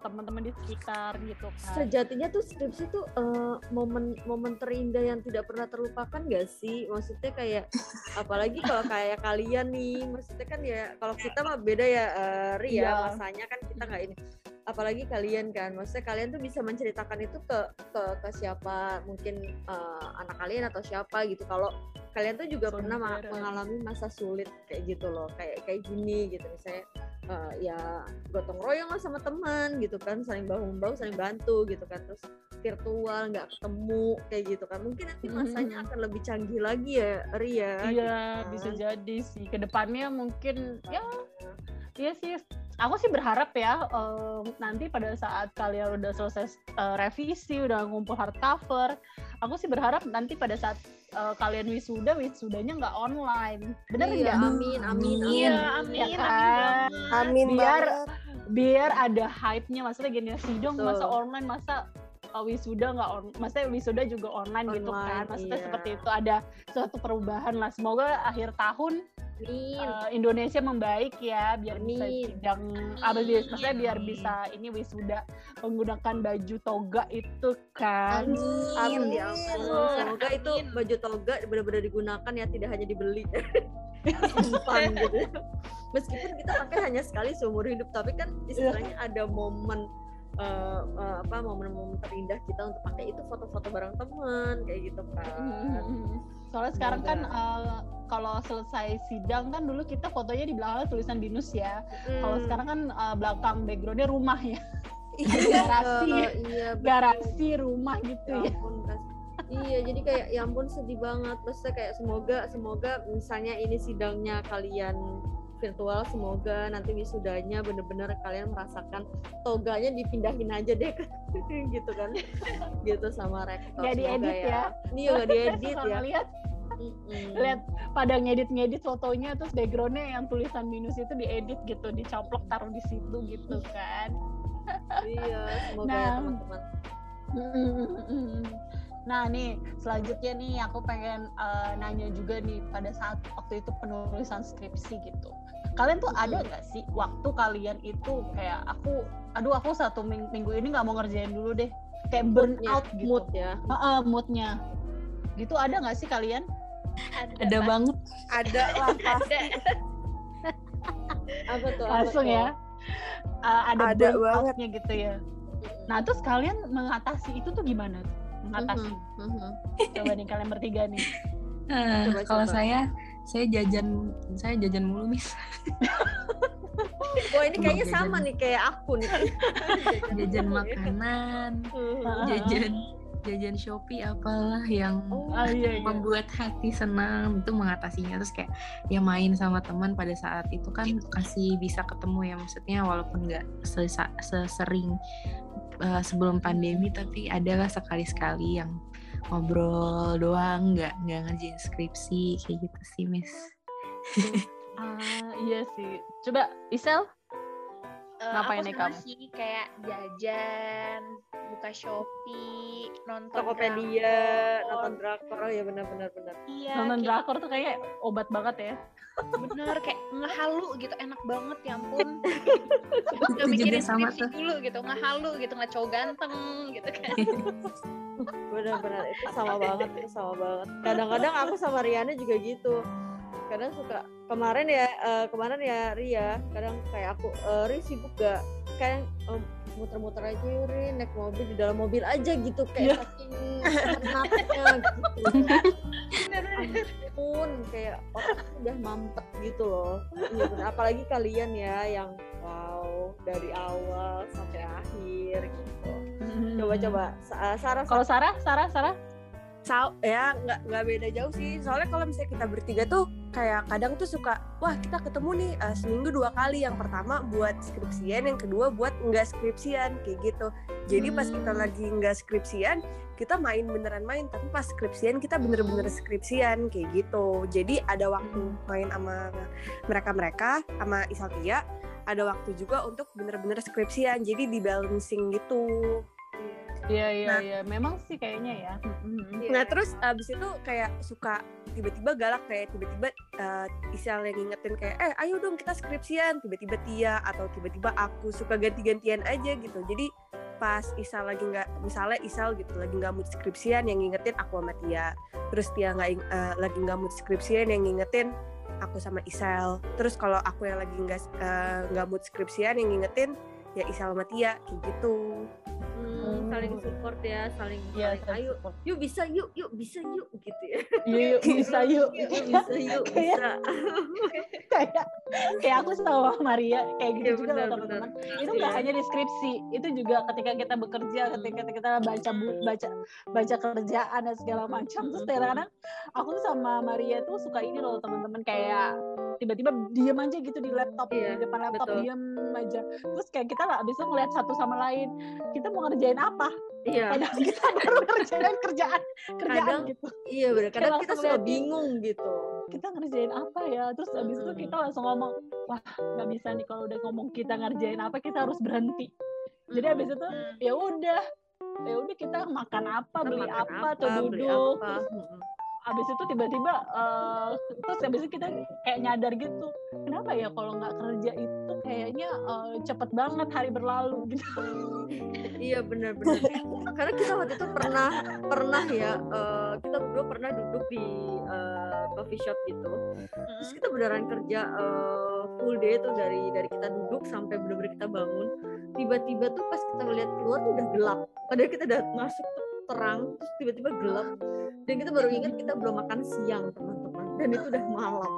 Speaker 5: teman-teman di sekitar gitu kan.
Speaker 6: sejatinya tuh skripsi tuh eh, momen momen terindah yang tidak pernah terlupakan gak sih maksudnya kayak apalagi kalau kayak kalian nih maksudnya kan ya kalau kita mah beda ya eh, Ria
Speaker 5: Iya.
Speaker 6: masanya kan kita nggak ini apalagi kalian kan. Maksudnya kalian tuh bisa menceritakan itu ke ke ke siapa mungkin eh, anak kalian atau siapa gitu. Kalau kalian tuh juga pernah ma- mengalami masa sulit kayak gitu loh. Kayak kayak gini gitu. Misalnya eh, ya gotong royong lah sama teman gitu kan. Saling bahu membahu saling bantu gitu kan. Terus virtual nggak ketemu kayak gitu kan. Mungkin nanti masanya
Speaker 5: Mhm.
Speaker 6: akan lebih canggih lagi ya Ria
Speaker 5: Iya,
Speaker 6: gitu
Speaker 5: bisa
Speaker 6: kan.
Speaker 5: jadi sih. Ke depannya mungkin ya, iya sih. Aku sih berharap ya eh, nanti pada saat kalian udah selesai eh, revisi, udah ngumpul hardcover, aku sih berharap nanti pada saat eh, kalian wisuda, wisudanya nggak online. Bener
Speaker 6: iya,
Speaker 5: nggak?
Speaker 6: amin amin
Speaker 1: Amin.
Speaker 7: Iya,
Speaker 6: amin
Speaker 7: amin,
Speaker 5: Ya
Speaker 7: amin
Speaker 5: kan?
Speaker 7: banget.
Speaker 2: Amin
Speaker 5: Biar-. Biar ada hype-nya, maksudnya gini, sidang
Speaker 6: Betul.
Speaker 5: masa online, masa eh, wisuda nggak on, maksudnya wisuda juga online, gitu kan?
Speaker 6: Online,
Speaker 5: Maksudnya
Speaker 6: iya.
Speaker 5: seperti itu ada suatu perubahan lah. Semoga akhir tahun
Speaker 6: amin
Speaker 5: eh, Indonesia membaik ya biar bisa
Speaker 6: Amin.
Speaker 5: sidang apa sih maksudnya biar
Speaker 1: Amin.
Speaker 5: bisa ini wisuda menggunakan baju toga itu kan
Speaker 6: Amin ya ampun. Semoga itu
Speaker 7: Amin.
Speaker 6: baju toga benar-benar digunakan ya tidak hanya dibeli. Simpan gitu. Meskipun kita pakai hanya sekali seumur hidup, tapi kan istilahnya ada momen eh, eh, apa momen-momen terindah kita untuk pakai itu foto-foto bareng teman kayak gitu kan.
Speaker 5: Soalnya sekarang kan eh, kalau selesai sidang kan dulu kita fotonya di belakang tulisan binus ya kalau
Speaker 6: Hmm.
Speaker 5: sekarang kan eh, belakang backgroundnya rumah ya
Speaker 6: iya,
Speaker 5: garasi.
Speaker 6: iya betul.
Speaker 5: garasi rumah gitu
Speaker 6: Ya
Speaker 5: ya
Speaker 6: ampun. Iya, jadi kayak ya ampun sedih banget. Maksudnya kayak semoga semoga misalnya ini sidangnya kalian virtual, semoga nanti wisudanya bener-bener kalian merasakan toganya dipindahin aja deh gitu kan. Gitu sama rektor.
Speaker 5: Nggak diedit ya.
Speaker 6: Iya, nggak diedit ya.
Speaker 5: lihat
Speaker 6: Mm-mm.
Speaker 5: lihat pada ngedit-ngedit fotonya terus backgroundnya yang tulisan minus itu diedit gitu dicoplok taruh di situ gitu kan
Speaker 6: Iya, semoga ya
Speaker 5: Nah.
Speaker 6: teman-teman.
Speaker 5: Nah nih selanjutnya nih aku pengen eh, nanya juga nih pada saat waktu itu penulisan skripsi gitu. Kalian tuh ada nggak sih waktu kalian itu kayak aku, aduh aku satu ming- minggu ini nggak mau ngerjain dulu deh, kayak burn
Speaker 6: Moodnya,
Speaker 5: out gitu.
Speaker 6: mood ya.
Speaker 5: Heeh, moodnya. Gitu ada nggak sih kalian?
Speaker 1: ada
Speaker 7: Pak.
Speaker 1: banget
Speaker 2: Ada lah pasti.
Speaker 7: Ada.
Speaker 6: Apa tuh? apa
Speaker 5: Langsung
Speaker 6: tuh?
Speaker 5: ya. Eh, ada
Speaker 2: Ada
Speaker 5: burn
Speaker 2: banget.
Speaker 5: out-nya gitu ya. Nah terus kalian mengatasi itu tuh gimana? Mengatasi.
Speaker 6: Mhm, mhm.
Speaker 5: Coba nih kalian bertiga nih.
Speaker 6: Coba,
Speaker 1: kalau
Speaker 6: coba.
Speaker 1: saya saya jajan saya jajan mulu mis
Speaker 6: Wah ini kayaknya
Speaker 1: Jajan.
Speaker 6: sama nih kayak aku nih.
Speaker 1: jajan
Speaker 6: mulu ya.
Speaker 1: makanan
Speaker 6: Mhm.
Speaker 1: jajan jajan shopee apalah yang
Speaker 6: Oh,
Speaker 5: Ah, iya, iya.
Speaker 1: membuat hati senang itu mengatasinya terus kayak ya main sama teman pada saat itu kan masih bisa ketemu ya maksudnya walaupun nggak sesering uh, sebelum pandemi tapi adalah sekali-sekali yang ngobrol doang nggak nggak ngerjain skripsi kayak gitu sih mis
Speaker 5: Ah iya sih. Coba Isel.
Speaker 7: Eh,
Speaker 5: Ngapain
Speaker 7: aku
Speaker 5: nih
Speaker 7: sama
Speaker 5: kamu?
Speaker 7: sih kayak jajan, buka Shopee, nonton
Speaker 6: Tokopedia,
Speaker 7: drakor.
Speaker 6: nonton drakor, oh ya benar-benar benar.
Speaker 7: Iya,
Speaker 5: Nonton
Speaker 7: kayak
Speaker 5: drakor tuh kayak obat banget ya.
Speaker 7: bener kayak ngehalu gitu enak banget ya ampun.
Speaker 1: juga
Speaker 7: mikirin
Speaker 1: sama
Speaker 7: dulu gitu, ngehalu gitu, nggak cowok ganteng gitu kan.
Speaker 6: Benar-benar itu sama banget, itu sama banget. Kadang-kadang aku sama Riana juga gitu. Kadang suka kemarin ya eh, kemarin ya Ria kadang kayak aku eh, Ri sibuk gak? Kayak em, muter-muter aja yuk Ri naik mobil di dalam mobil aja gitu kayak saking penatnya gitu. Pun kayak otak udah mampet gitu loh. Iya apalagi kalian ya yang wow dari awal sampai akhir gitu. Coba-coba Sa- Sarah
Speaker 5: Kalau Sarah, Sarah, Sarah,
Speaker 2: Sa- ya nggak nggak beda jauh sih. Soalnya kalau misalnya kita bertiga tuh kayak kadang tuh suka wah kita ketemu nih eh, seminggu dua kali yang pertama buat skripsian yang kedua buat nggak skripsian kayak gitu. Jadi pas kita lagi nggak skripsian kita main beneran main tapi pas skripsian kita bener-bener skripsian kayak gitu. Jadi ada waktu main sama mereka mereka sama Isaltia ada waktu juga untuk bener-bener skripsian jadi di balancing gitu
Speaker 5: Iya iya
Speaker 2: Nah.
Speaker 5: iya, memang sih kayaknya ya.
Speaker 6: Iya.
Speaker 2: Nah terus abis itu kayak suka tiba-tiba galak kayak tiba-tiba uh, Isal yang ngingetin kayak eh ayo dong kita skripsian tiba-tiba Tia atau tiba-tiba aku suka ganti-gantian aja gitu jadi pas Isal lagi nggak misalnya Isal gitu lagi nggak mood skripsian yang ngingetin aku sama Tia terus Tia nggak uh, lagi nggak mood skripsian yang ngingetin aku sama Isal terus kalau aku yang lagi nggak uh, nggak mood skripsian yang ngingetin ya Isal sama Tia kayak gitu
Speaker 6: Hmm, saling support ya saling
Speaker 5: Iya,
Speaker 6: saling, ayo
Speaker 5: support.
Speaker 6: yuk bisa yuk yuk bisa yuk gitu ya
Speaker 5: Yuk, yuk, bisa yuk.
Speaker 6: yuk bisa yuk bisa
Speaker 5: kayak kayak aku sama Maria kayak gitu
Speaker 6: Iya,
Speaker 5: juga
Speaker 6: benar,
Speaker 5: teman-teman. Itu nggak hanya di skripsi, itu juga ketika kita bekerja, ketika kita baca bu- baca baca kerjaan dan segala macam. Terus kadang-kadang aku tuh sama Maria tuh suka ini loh teman-teman kayak tiba-tiba diem aja gitu di laptop
Speaker 6: Iya,
Speaker 5: di depan laptop
Speaker 6: betul.
Speaker 5: diem aja. Terus kayak kita abis itu ngeliat satu sama lain. Kita mau ngerjain apa?
Speaker 6: Iya.
Speaker 5: Padahal kita baru ngerjain kerjaan kerjaan
Speaker 6: Kadang-
Speaker 5: gitu.
Speaker 6: iya benar kadang kita suka bingung gitu.
Speaker 5: Kita ngerjain apa ya? Terus abis itu
Speaker 6: Hmm.
Speaker 5: kita langsung ngomong wah nggak bisa nih kalau udah ngomong kita ngerjain apa kita harus berhenti. Jadi abis itu ya udah ya udah kita makan apa
Speaker 6: Kita
Speaker 5: beli
Speaker 6: makan
Speaker 5: apa, atau
Speaker 6: beli
Speaker 5: duduk.
Speaker 6: apa.
Speaker 5: terus
Speaker 6: Mm-mm.
Speaker 5: abis itu tiba-tiba eh, terus abis itu kita kayak nyadar gitu kenapa ya kalau nggak kerja itu kayaknya eh, cepet banget hari berlalu gitu
Speaker 6: Iya benar-benar. Karena kita waktu itu pernah pernah ya eh, kita berdua pernah duduk di eh, coffee shop gitu. Terus kita beneran kerja eh, full day tuh dari dari kita duduk sampai bener-bener kita bangun. Tiba-tiba tuh pas kita ngeliat keluar tuh udah gelap. Padahal kita udah masuk tuh terang, terus tiba-tiba gelap. Dan kita baru ingat kita belum makan siang teman-teman. Dan itu udah malam.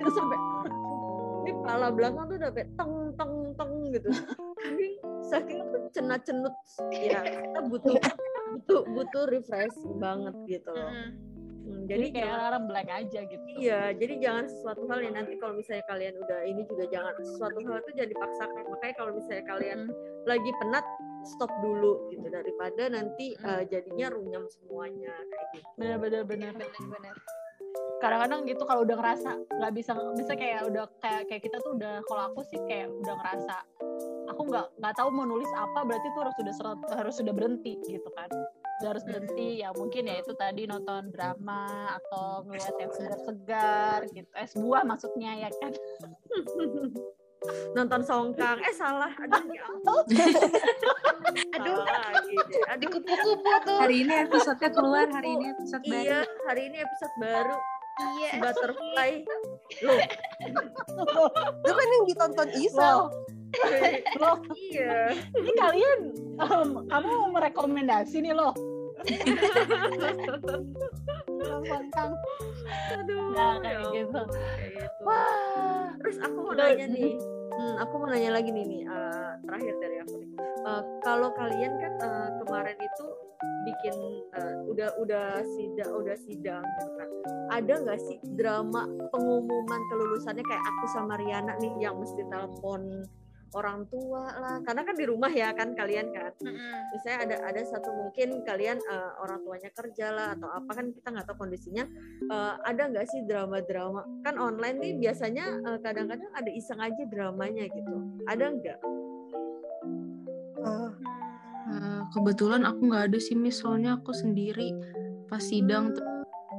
Speaker 6: Kita sampai ini kepala belakang tuh udah kayak teng teng teng gitu. Tapi saking tuh cenut-cenut ya kita butuh butuh butuh refresh banget gitu loh. Hmm,
Speaker 5: jadi
Speaker 6: jadi
Speaker 5: kayak
Speaker 6: jangan,
Speaker 5: orang blank aja gitu
Speaker 6: iya, jadi jangan sesuatu hal yang nanti kalau misalnya kalian udah ini juga jangan sesuatu hal itu jadi dipaksakan. Makanya kalau misalnya kalian lagi penat stop dulu gitu daripada nanti eh, jadinya runyam semuanya kayak gitu.
Speaker 5: benar-benar benar
Speaker 7: benar-benar
Speaker 5: kadang-kadang gitu kalau udah ngerasa nggak bisa bisa kayak udah kayak kayak kita tuh udah kalau aku sih kayak udah ngerasa aku nggak nggak tahu mau nulis apa berarti tuh harus sudah seret- harus sudah berhenti gitu kan. Udah harus berhenti ya mungkin ya itu tadi nonton drama atau ngeliat yang segar-segar gitu. Es buah maksudnya ya kan
Speaker 6: Nonton songkang, eh salah, aduh ya
Speaker 7: aduh.
Speaker 6: Lagi. Aduh,
Speaker 7: kupu-kupu tuh.
Speaker 1: Hari ini episode keluar, hari ini episode baru.
Speaker 6: iya, hari ini episode baru.
Speaker 7: Iya.
Speaker 6: Si butterfly. Loh,
Speaker 2: itu kan yang ditonton Isal
Speaker 5: loh.
Speaker 6: Iya.
Speaker 5: ini kalian em, kamu merekomendasi nih loh.
Speaker 6: Aduh,
Speaker 5: nah
Speaker 6: ya
Speaker 5: kayak gitu.
Speaker 6: ampun, kayak gitu.
Speaker 5: wah
Speaker 6: Terus aku mau nanya nih, hmm, aku mau nanya lagi nih nih, eh, terakhir dari aku nih. Eh, kalau kalian kan eh, kemarin itu bikin eh, udah udah sidang udah sidang gitu kan. Ada nggak sih drama pengumuman kelulusannya kayak aku sama Riana nih yang mesti telepon orang tua lah. Karena kan di rumah ya kan kalian kan.
Speaker 7: Mm-mm.
Speaker 6: misalnya ada ada satu mungkin kalian eh, orang tuanya kerja lah atau apa kan kita nggak tahu kondisinya. Eh, ada nggak sih drama-drama? Kan online nih biasanya eh, kadang-kadang ada iseng aja dramanya gitu. Ada nggak?
Speaker 1: Eh, kebetulan aku nggak ada sih Miss, soalnya aku sendiri pas sidang tuh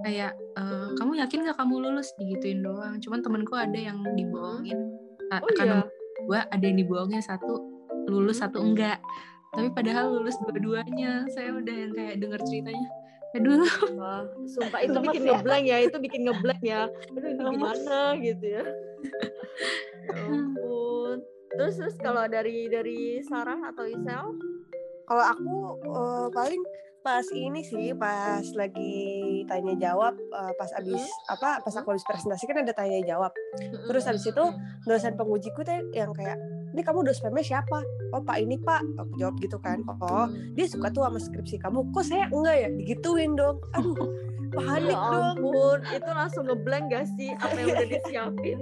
Speaker 1: kayak eh, kamu yakin nggak kamu lulus? Digituin doang. Cuman temenku ada yang dibohongin.
Speaker 6: Oh
Speaker 1: Karena
Speaker 6: iya
Speaker 1: dua ada yang dibohongin satu lulus
Speaker 6: Hmm.
Speaker 1: satu enggak. Tapi padahal lulus dua-duanya. Saya udah yang kayak denger ceritanya. Aduh,
Speaker 6: Wah, sumpah itu bikin
Speaker 5: ya?
Speaker 6: ngeblank ya, itu bikin ngeblank ya. Aduh ini gimana gitu ya. Ya ampun. Terus terus kalau dari dari Sarah atau Isel?
Speaker 2: Kalau aku eh, paling pas ini sih pas lagi tanya jawab eh, pas abis apa pas aku habis presentasi kan ada tanya jawab. Terus habis itu dosen pengujiku tuh yang kayak ini kamu dosennya siapa? Oh pak ini pak. Aku jawab gitu kan. Oh dia suka tuh sama skripsi kamu. Kok saya enggak ya? Digituin dong. Aduh panik
Speaker 6: Ya
Speaker 2: dong.
Speaker 6: ampun, itu langsung ngeblank gak sih apa yang udah disiapin?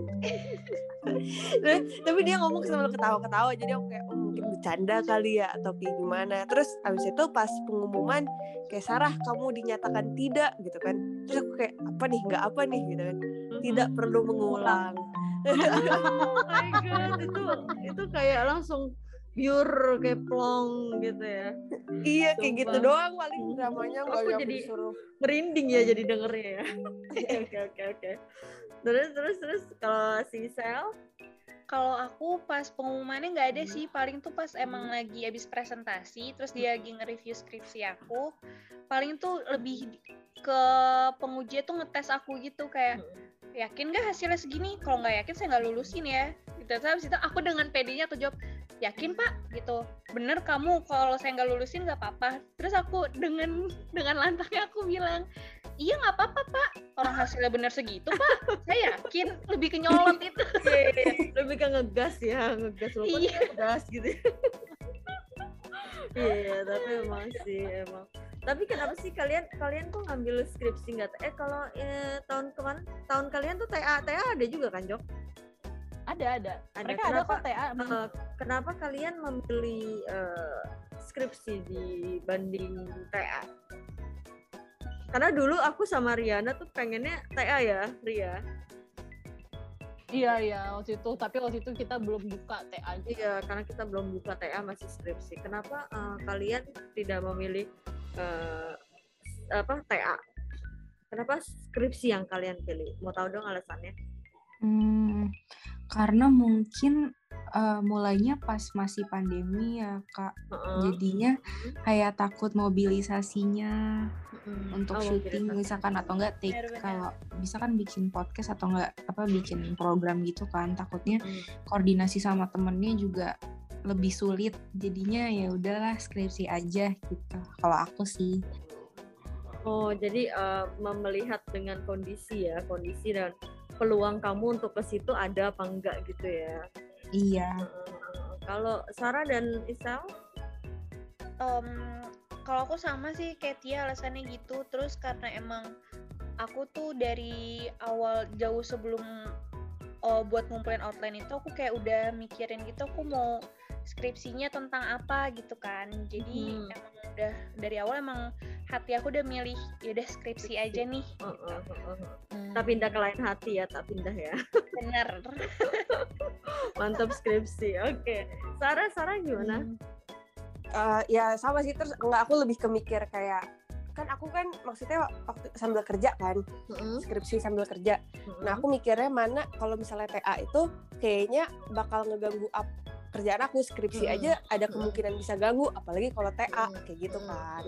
Speaker 2: Dan- tapi dia ngomong sambil ketawa-ketawa jadi aku kayak oh, mungkin bercanda kali ya atau kayak gimana. Terus abis itu pas pengumuman kayak Sarah kamu dinyatakan tidak gitu kan. Terus aku kayak apa nih? Nggak apa nih gitu kan. Tidak perlu mengulang.
Speaker 6: Oh my god, itu itu kayak langsung pure kayak plong gitu ya.
Speaker 2: iya kayak gitu
Speaker 6: Sumpah.
Speaker 2: doang paling dramanya nggak
Speaker 6: Aku
Speaker 2: yang
Speaker 6: jadi-
Speaker 2: disuruh
Speaker 6: Merinding ya jadi dengernya ya. Oke oke oke. Terus terus terus kalau si Sel
Speaker 7: Kalau aku pas pengumumannya nggak ada sih, paling tuh pas emang lagi habis presentasi, terus dia lagi nge-review skripsi aku, paling tuh lebih ke penguji tuh ngetes aku gitu kayak yakin gak hasilnya segini? Kalau nggak yakin saya nggak lulusin ya. Gitu. Terus habis itu aku dengan pedenya aku jawab yakin pak gitu bener kamu kalau saya nggak lulusin nggak apa-apa terus aku dengan dengan lantangnya aku bilang iya nggak apa-apa pak orang hasilnya bener segitu pak saya yakin lebih kenyolot itu
Speaker 6: lebih ke ngegas ya, ngegas walaupun
Speaker 7: Iya.
Speaker 6: ngegas gitu. Iya, tapi emang sih emang. Tapi kenapa sih kalian kalian tuh ngambil skripsi nggak? Eh kalau eh, tahun kemarin tahun kalian tuh TA TA ada juga kan Jok?
Speaker 5: Ada ada.
Speaker 6: Ada.
Speaker 5: Mereka ada
Speaker 6: Kenapa?
Speaker 5: kok TA.
Speaker 6: Eh, kenapa kalian memilih eh, skripsi dibanding TA? Karena dulu aku sama Riana tuh pengennya TA ya, Ria.
Speaker 5: Iya iya waktu itu. Tapi waktu itu kita belum buka TA.
Speaker 6: Iya, karena kita belum buka TA masih skripsi. Kenapa eh, kalian tidak memilih eh, apa TA? Kenapa skripsi yang kalian pilih? Mau tahu dong alasannya?
Speaker 1: Hmm, karena mungkin eh, mulainya pas masih pandemi ya kak.
Speaker 6: Heeh.
Speaker 1: Jadinya kayak takut mobilisasinya
Speaker 6: Mm-mm.
Speaker 1: untuk
Speaker 6: Oh,
Speaker 1: syuting misalkan atau enggak take kalau bisa kan bikin podcast atau enggak apa bikin program gitu kan takutnya
Speaker 6: Mm.
Speaker 1: koordinasi sama temennya juga lebih sulit jadinya ya udahlah skripsi aja gitu kalau aku sih
Speaker 6: Oh, jadi eh, melihat dengan kondisi ya, kondisi dan peluang kamu untuk ke situ ada apa enggak gitu ya.
Speaker 1: iya.
Speaker 6: Kalau Sarah dan Isal,
Speaker 7: Em, kalau aku sama sih kayak Tia alasannya gitu terus karena emang aku tuh dari awal jauh sebelum eh, buat ngumpulin outline itu aku kayak udah mikirin gitu aku mau skripsinya tentang apa gitu kan jadi
Speaker 6: Hmm.
Speaker 7: emang udah dari awal emang hati aku udah milih yaudah skripsi aja nih
Speaker 6: Heeh, heeh, heeh.
Speaker 7: Hmm,
Speaker 6: tak pindah ke lain hati ya, tak pindah ya.
Speaker 7: bener
Speaker 6: Mantap skripsi. Oke. Sarah, Sarah gimana?
Speaker 5: Hmm.
Speaker 2: Eh, ya sama sih terus enggak aku lebih ke mikir kayak kan aku kan maksudnya waktu sambil kerja kan skripsi sambil kerja Nah aku mikirnya mana kalau misalnya TA itu kayaknya bakal ngeganggu up kerjaan aku skripsi aja ada kemungkinan bisa ganggu apalagi kalau TA
Speaker 6: Mm.
Speaker 2: kayak gitu
Speaker 6: Mm.
Speaker 2: kan.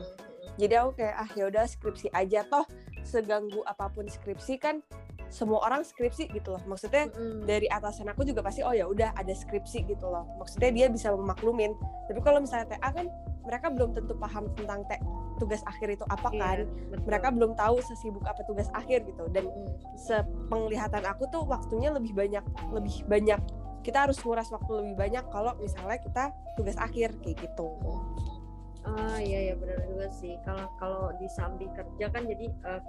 Speaker 2: Jadi aku kayak ah yaudah skripsi aja toh seganggu apa pun skripsi kan semua orang skripsi gitu loh. Maksudnya
Speaker 6: Mm-mm.
Speaker 2: dari atasan aku juga pasti oh ya udah ada skripsi gitu loh. Maksudnya dia bisa memaklumin. Tapi kalau misalnya TA kan mereka belum tentu paham tentang te- tugas akhir itu apa kan.
Speaker 6: Iya, betul.
Speaker 2: Mereka belum tahu sesibuk apa tugas akhir gitu dan
Speaker 6: Mm.
Speaker 2: sepenglihatan aku tuh waktunya lebih banyak lebih banyak kita harus nguras waktu lebih banyak kalau misalnya kita tugas akhir kayak gitu
Speaker 6: Ah iya ya benar juga sih. Kalau kalau di samping kerja kan jadi eh,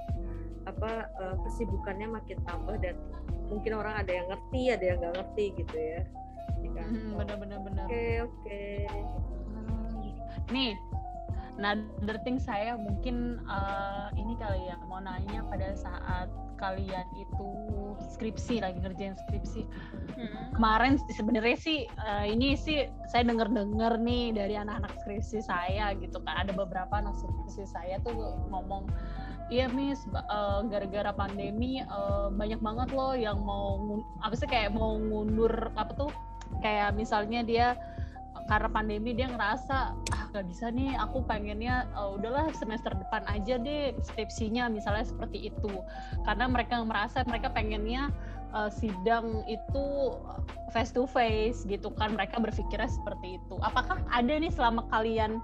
Speaker 6: apa eh, kesibukannya makin tambah dan mungkin orang ada yang ngerti, ada yang nggak ngerti gitu ya.
Speaker 5: Hmm,
Speaker 6: kantor.
Speaker 5: bener bener bener.
Speaker 6: Oke oke.
Speaker 5: Nih, another thing saya mungkin eh, ini kali ya mau nanya pada saat kalian itu skripsi lagi ngerjain skripsi.
Speaker 7: Hmm.
Speaker 5: kemarin sebenarnya sih eh, ini sih saya denger dengar nih dari anak-anak skripsi saya gitu kan. Ada beberapa anak skripsi saya tuh ngomong iya miss eh, gara-gara pandemi eh, banyak banget loh yang mau apa sih kayak mau ngundur apa tuh? Kayak misalnya dia karena pandemi dia ngerasa ah nggak bisa nih aku pengennya uh, udahlah semester depan aja deh skripsinya misalnya seperti itu. Karena mereka merasa mereka pengennya uh, sidang itu face to face gitu kan mereka berpikirnya seperti itu. Apakah ada nih selama kalian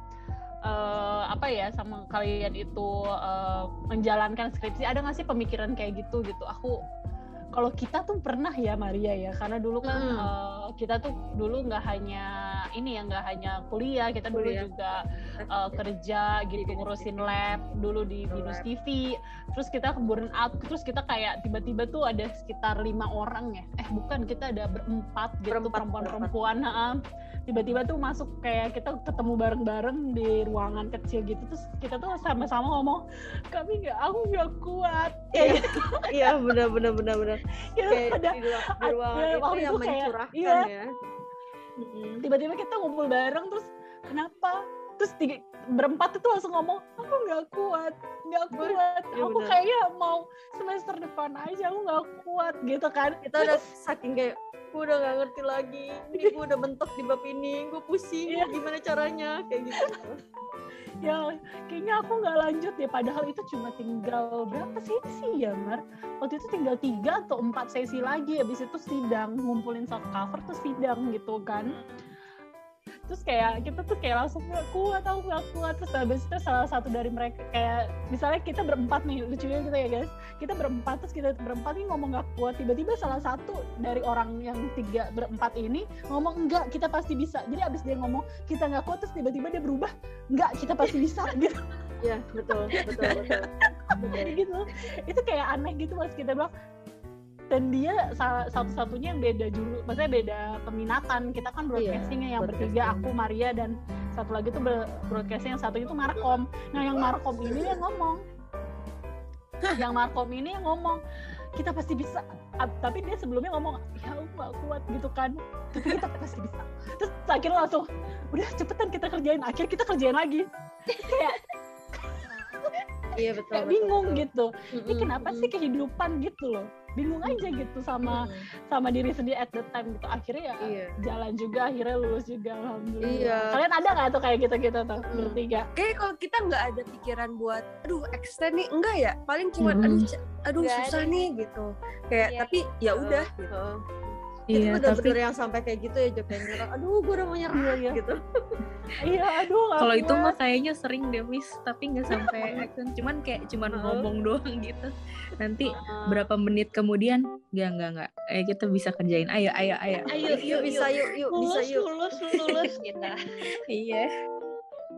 Speaker 5: uh, apa ya sama kalian itu uh, menjalankan skripsi ada nggak sih pemikiran kayak gitu gitu? Aku kalau kita tuh pernah ya Maria ya karena dulu kan
Speaker 6: Hmm.
Speaker 5: uh, kita tuh dulu nggak hanya ini ya nggak hanya kuliah kita dulu
Speaker 6: Kuliah.
Speaker 5: juga uh, kerja gitu ngurusin
Speaker 6: TV.
Speaker 5: lab dulu di. Binus TV terus kita burn out terus kita kayak tiba-tiba tuh ada sekitar lima orang ya eh bukan kita ada berempat gitu perempuan-perempuan. Tiba-tiba tuh masuk kayak kita ketemu bareng-bareng di ruangan kecil gitu terus kita tuh sama-sama ngomong kami nggak aku nggak kuat
Speaker 6: Iya.
Speaker 5: kayak gitu.
Speaker 6: iya benar benar benar benar
Speaker 5: kita
Speaker 6: kayak
Speaker 5: ada
Speaker 6: di,
Speaker 5: ada-
Speaker 6: ruangan itu
Speaker 5: waktu
Speaker 6: yang
Speaker 5: itu kayak-
Speaker 6: mencurahkan
Speaker 5: iya.
Speaker 6: ya
Speaker 5: tiba-tiba kita ngumpul bareng terus kenapa terus tiga, berempat itu langsung ngomong aku nggak kuat nggak kuat
Speaker 6: Iya
Speaker 5: aku
Speaker 6: benar.
Speaker 5: kayaknya mau semester depan aja aku nggak kuat gitu kan
Speaker 6: kita udah saking kayak gue udah gak ngerti lagi. Ini gue udah mentok di bab ini. Gue pusing.
Speaker 5: Iya.
Speaker 6: gimana caranya? Kayak gitu.
Speaker 5: Ya kayaknya aku nggak lanjut ya padahal itu cuma tinggal berapa sesi ya Mar? Waktu itu tinggal tiga atau empat sesi lagi. Habis itu sidang ngumpulin satu cover terus sidang gitu kan terus kayak kita tuh kayak langsung nggak kuat aku nggak kuat. Terus habis itu salah satu dari mereka kayak misalnya kita berempat nih lucunya gitu ya guys. Kita berempat terus kita berempat nih ngomong nggak kuat tiba-tiba salah satu dari orang yang tiga berempat ini ngomong enggak kita pasti bisa. Jadi abis dia ngomong kita nggak kuat terus tiba-tiba dia berubah enggak kita pasti bisa gitu.
Speaker 6: Ya betul betul betul
Speaker 5: jadi gitu. Itu kayak aneh gitu mas. Kita bilang dan dia sa- satu-satunya yang beda juru maksudnya beda peminatan. Kita kan broadcastingnya yang bertiga aku Maria dan satu lagi tuh broadcasting yang satu itu Markom. Nah yang Markom ini yang ngomong. Yang Markom ini yang ngomong kita pasti bisa. Tapi dia sebelumnya ngomong ya aku gak kuat gitu kan. Tapi kita pasti bisa. Terus akhirnya langsung udah cepetan kita kerjain. Akhir kita kerjain lagi. Kayak
Speaker 6: iya betul
Speaker 5: kayak
Speaker 6: betul,
Speaker 5: bingung
Speaker 6: betul.
Speaker 5: gitu. Ini
Speaker 6: Mm-mm,
Speaker 5: kenapa sih kehidupan gitu loh bingung aja gitu sama sama diri sendiri at the time gitu akhirnya ya
Speaker 6: iya
Speaker 5: jalan juga akhirnya lulus juga alhamdulillah
Speaker 6: Iya.
Speaker 5: kalian ada nggak tuh kayak gitu gitu tuh
Speaker 6: Mm.
Speaker 5: bertiga
Speaker 2: Kayak kalau kita nggak ada pikiran buat, aduh extend nih, enggak ya? Paling cuma,
Speaker 1: Mm-mm.
Speaker 2: aduh, aduh susah
Speaker 7: ada.
Speaker 2: nih gitu. Kayak
Speaker 7: Iya.
Speaker 2: tapi ya udah. gitu.
Speaker 1: Iya,
Speaker 6: itu
Speaker 1: tapi
Speaker 6: bener-bener yang sampai kayak gitu ya Jok yang nyerah aduh gue udah mau nyerah
Speaker 5: Iya, iya.
Speaker 6: gitu.
Speaker 5: Iya aduh
Speaker 1: kalau itu mah kayaknya sering deh miss tapi nggak sampai action cuman kayak cuman
Speaker 6: Heeh.
Speaker 1: ngomong doang gitu. Nanti
Speaker 6: Heeh.
Speaker 1: berapa menit kemudian nggak nggak nggak. Eh kita bisa kerjain. Ayo ayo ayo.
Speaker 7: Ayo,
Speaker 6: yuk bisa yuk yuk bisa
Speaker 7: lulus,
Speaker 6: yuk.
Speaker 7: lulus, lulus. Gitu.
Speaker 1: iya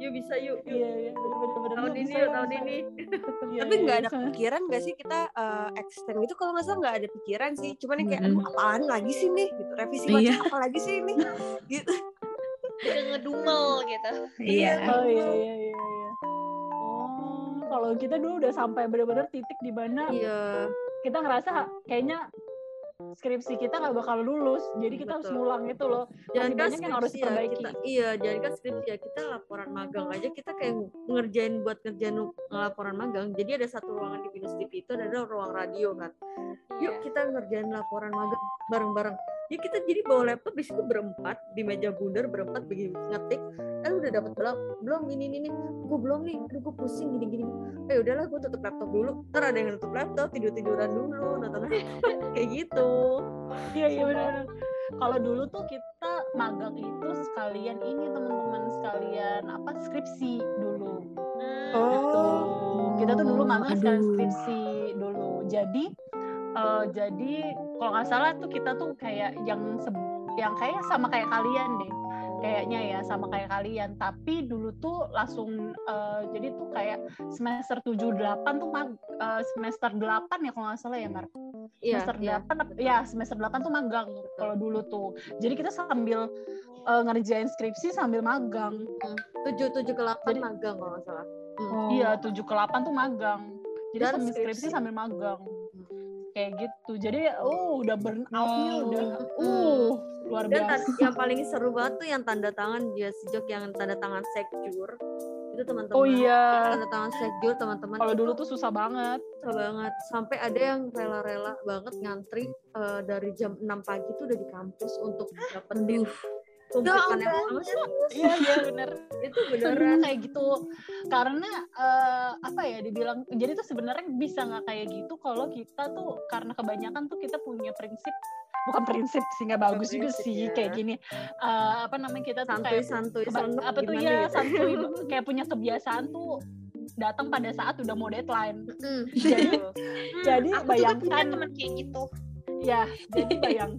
Speaker 6: yuk bisa yuk yuk
Speaker 5: iya iya bener-bener
Speaker 6: tahun ini
Speaker 5: bisa,
Speaker 6: yuk tahun ini
Speaker 5: Iya,
Speaker 2: Tapi
Speaker 5: iya,
Speaker 2: nggak ada
Speaker 5: bisa.
Speaker 2: pikiran nggak sih kita eh, extend gitu? Kalau nggak salah nggak ada pikiran sih. Cuman yang kayak, aduh apaan lagi sih nih? Gitu. Revisi
Speaker 1: Iya.
Speaker 2: macam apa lagi sih ini? gitu.
Speaker 7: Udah ngedumel gitu.
Speaker 1: iya
Speaker 5: oh iya iya iya iya oh kalau kita dulu udah sampai bener-bener titik di mana
Speaker 6: iya
Speaker 5: kita ngerasa kayaknya skripsi kita nggak bakal lulus jadi kita harus
Speaker 6: Betul.
Speaker 5: ngulang gitu loh
Speaker 6: jangan kan
Speaker 5: banyak yang harus
Speaker 6: skripsi ya
Speaker 5: diperbaiki.
Speaker 6: kita iya jangan kan skripsi ya kita laporan magang aja kita kayak ngerjain buat ngerjain laporan magang jadi ada satu ruangan di Binus TV itu ada ruang radio kan yuk kita ngerjain laporan magang bareng-bareng ya kita jadi bawa laptop di situ berempat di meja bundar berempat begini ngetik. Eh udah dapat belum? Belum ini ini nih gue belum nih. Aduh gue pusing gini gini eh udahlah gue tutup laptop dulu. Ntar ada yang nutup laptop tidur tiduran dulu nonton kayak gitu.
Speaker 5: Iya iya benar. Kalau dulu tuh kita magang itu sekalian ini teman-teman sekalian apa skripsi dulu. Gitu. Kita tuh dulu magang sekalian skripsi dulu. Jadi eh, jadi kalau nggak salah tuh kita tuh kayak yang yang kayak sama kayak kalian deh. Kayaknya ya sama kayak kalian, tapi dulu tuh langsung eh, jadi tuh kayak semester 7 8 tuh eh, semester 8 ya kalau nggak salah ya Mar?
Speaker 6: Iya
Speaker 5: semester
Speaker 6: iya.
Speaker 5: 8 ap- ya semester 8 tuh magang kalau dulu tuh. Jadi kita sambil eh, ngerjain skripsi sambil magang.
Speaker 6: Tujuh tujuh ke delapan
Speaker 5: Jadi-
Speaker 6: magang kalau nggak salah.
Speaker 5: Iya 7 ke 8 tuh magang. Jadi
Speaker 6: Dan
Speaker 5: sambil skripsi
Speaker 6: skripsi.
Speaker 5: sambil magang kayak gitu. Jadi oh udah burn outnya
Speaker 1: Wow.
Speaker 5: udah.
Speaker 6: Mm.
Speaker 5: uh. Luar
Speaker 6: dan
Speaker 5: biasa.
Speaker 6: yang paling seru banget tuh yang tanda tangan dia sejak yang tanda tangan sekjur itu teman-teman.
Speaker 5: Oh iya.
Speaker 6: Tanda tangan sekjur teman-teman.
Speaker 5: Kalau dulu tuh susah banget.
Speaker 6: susah banget. Sampai ada yang rela-rela banget ngantri eh, dari jam 6 pagi tuh udah di kampus untuk dapetin tumpukan yang serius.
Speaker 5: Iya iya bener.
Speaker 6: itu beneran
Speaker 5: kayak gitu karena eh, apa ya dibilang jadi tuh sebenarnya bisa nggak kayak gitu kalau kita tuh karena kebanyakan tuh kita punya prinsip bukan prinsip sih nggak bagus juga
Speaker 6: prinsip,
Speaker 5: sih
Speaker 6: ya.
Speaker 5: kayak gini Eh, apa namanya kita tuh
Speaker 6: santuy
Speaker 5: kayak
Speaker 6: santuy senep
Speaker 5: apa tuh ya
Speaker 6: gitu.
Speaker 5: santuy kayak punya kebiasaan tuh datang pada saat udah mau deadline
Speaker 6: Mm.
Speaker 5: jadi
Speaker 7: Hmm,
Speaker 5: Jadi
Speaker 7: aku juga punya
Speaker 5: bayangkan-
Speaker 7: teman kayak gitu.
Speaker 5: ya jadi bayang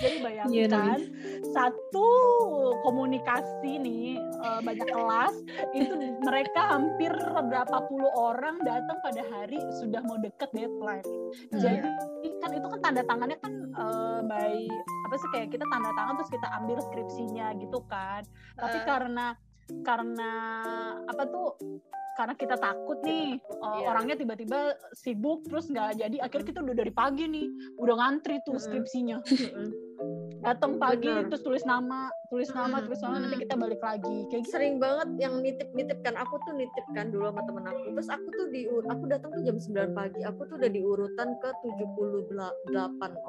Speaker 5: jadi
Speaker 1: Iya,
Speaker 5: bayangkan satu komunikasi nih eh, banyak kelas itu mereka hampir berapa puluh orang datang pada hari sudah mau deket deadline. Jadi kan itu kan tanda tangannya kan eh, by apa sih kayak kita tanda tangan terus kita ambil skripsinya gitu kan. Tapi
Speaker 7: Eh.
Speaker 5: karena karena apa tuh karena kita takut nih uh,
Speaker 6: Iya.
Speaker 5: orangnya tiba-tiba sibuk terus nggak jadi akhirnya kita udah dari pagi nih udah ngantri tuh skripsinya. Datang pagi
Speaker 6: Bener.
Speaker 5: terus tulis nama tulis nama tulis nama nanti kita balik lagi kayak gitu.
Speaker 6: Sering banget yang nitip-nitip kan aku tuh nitip kan dulu sama temen aku terus aku tuh di aku datang tuh jam 9 pagi aku tuh udah di urutan ke 78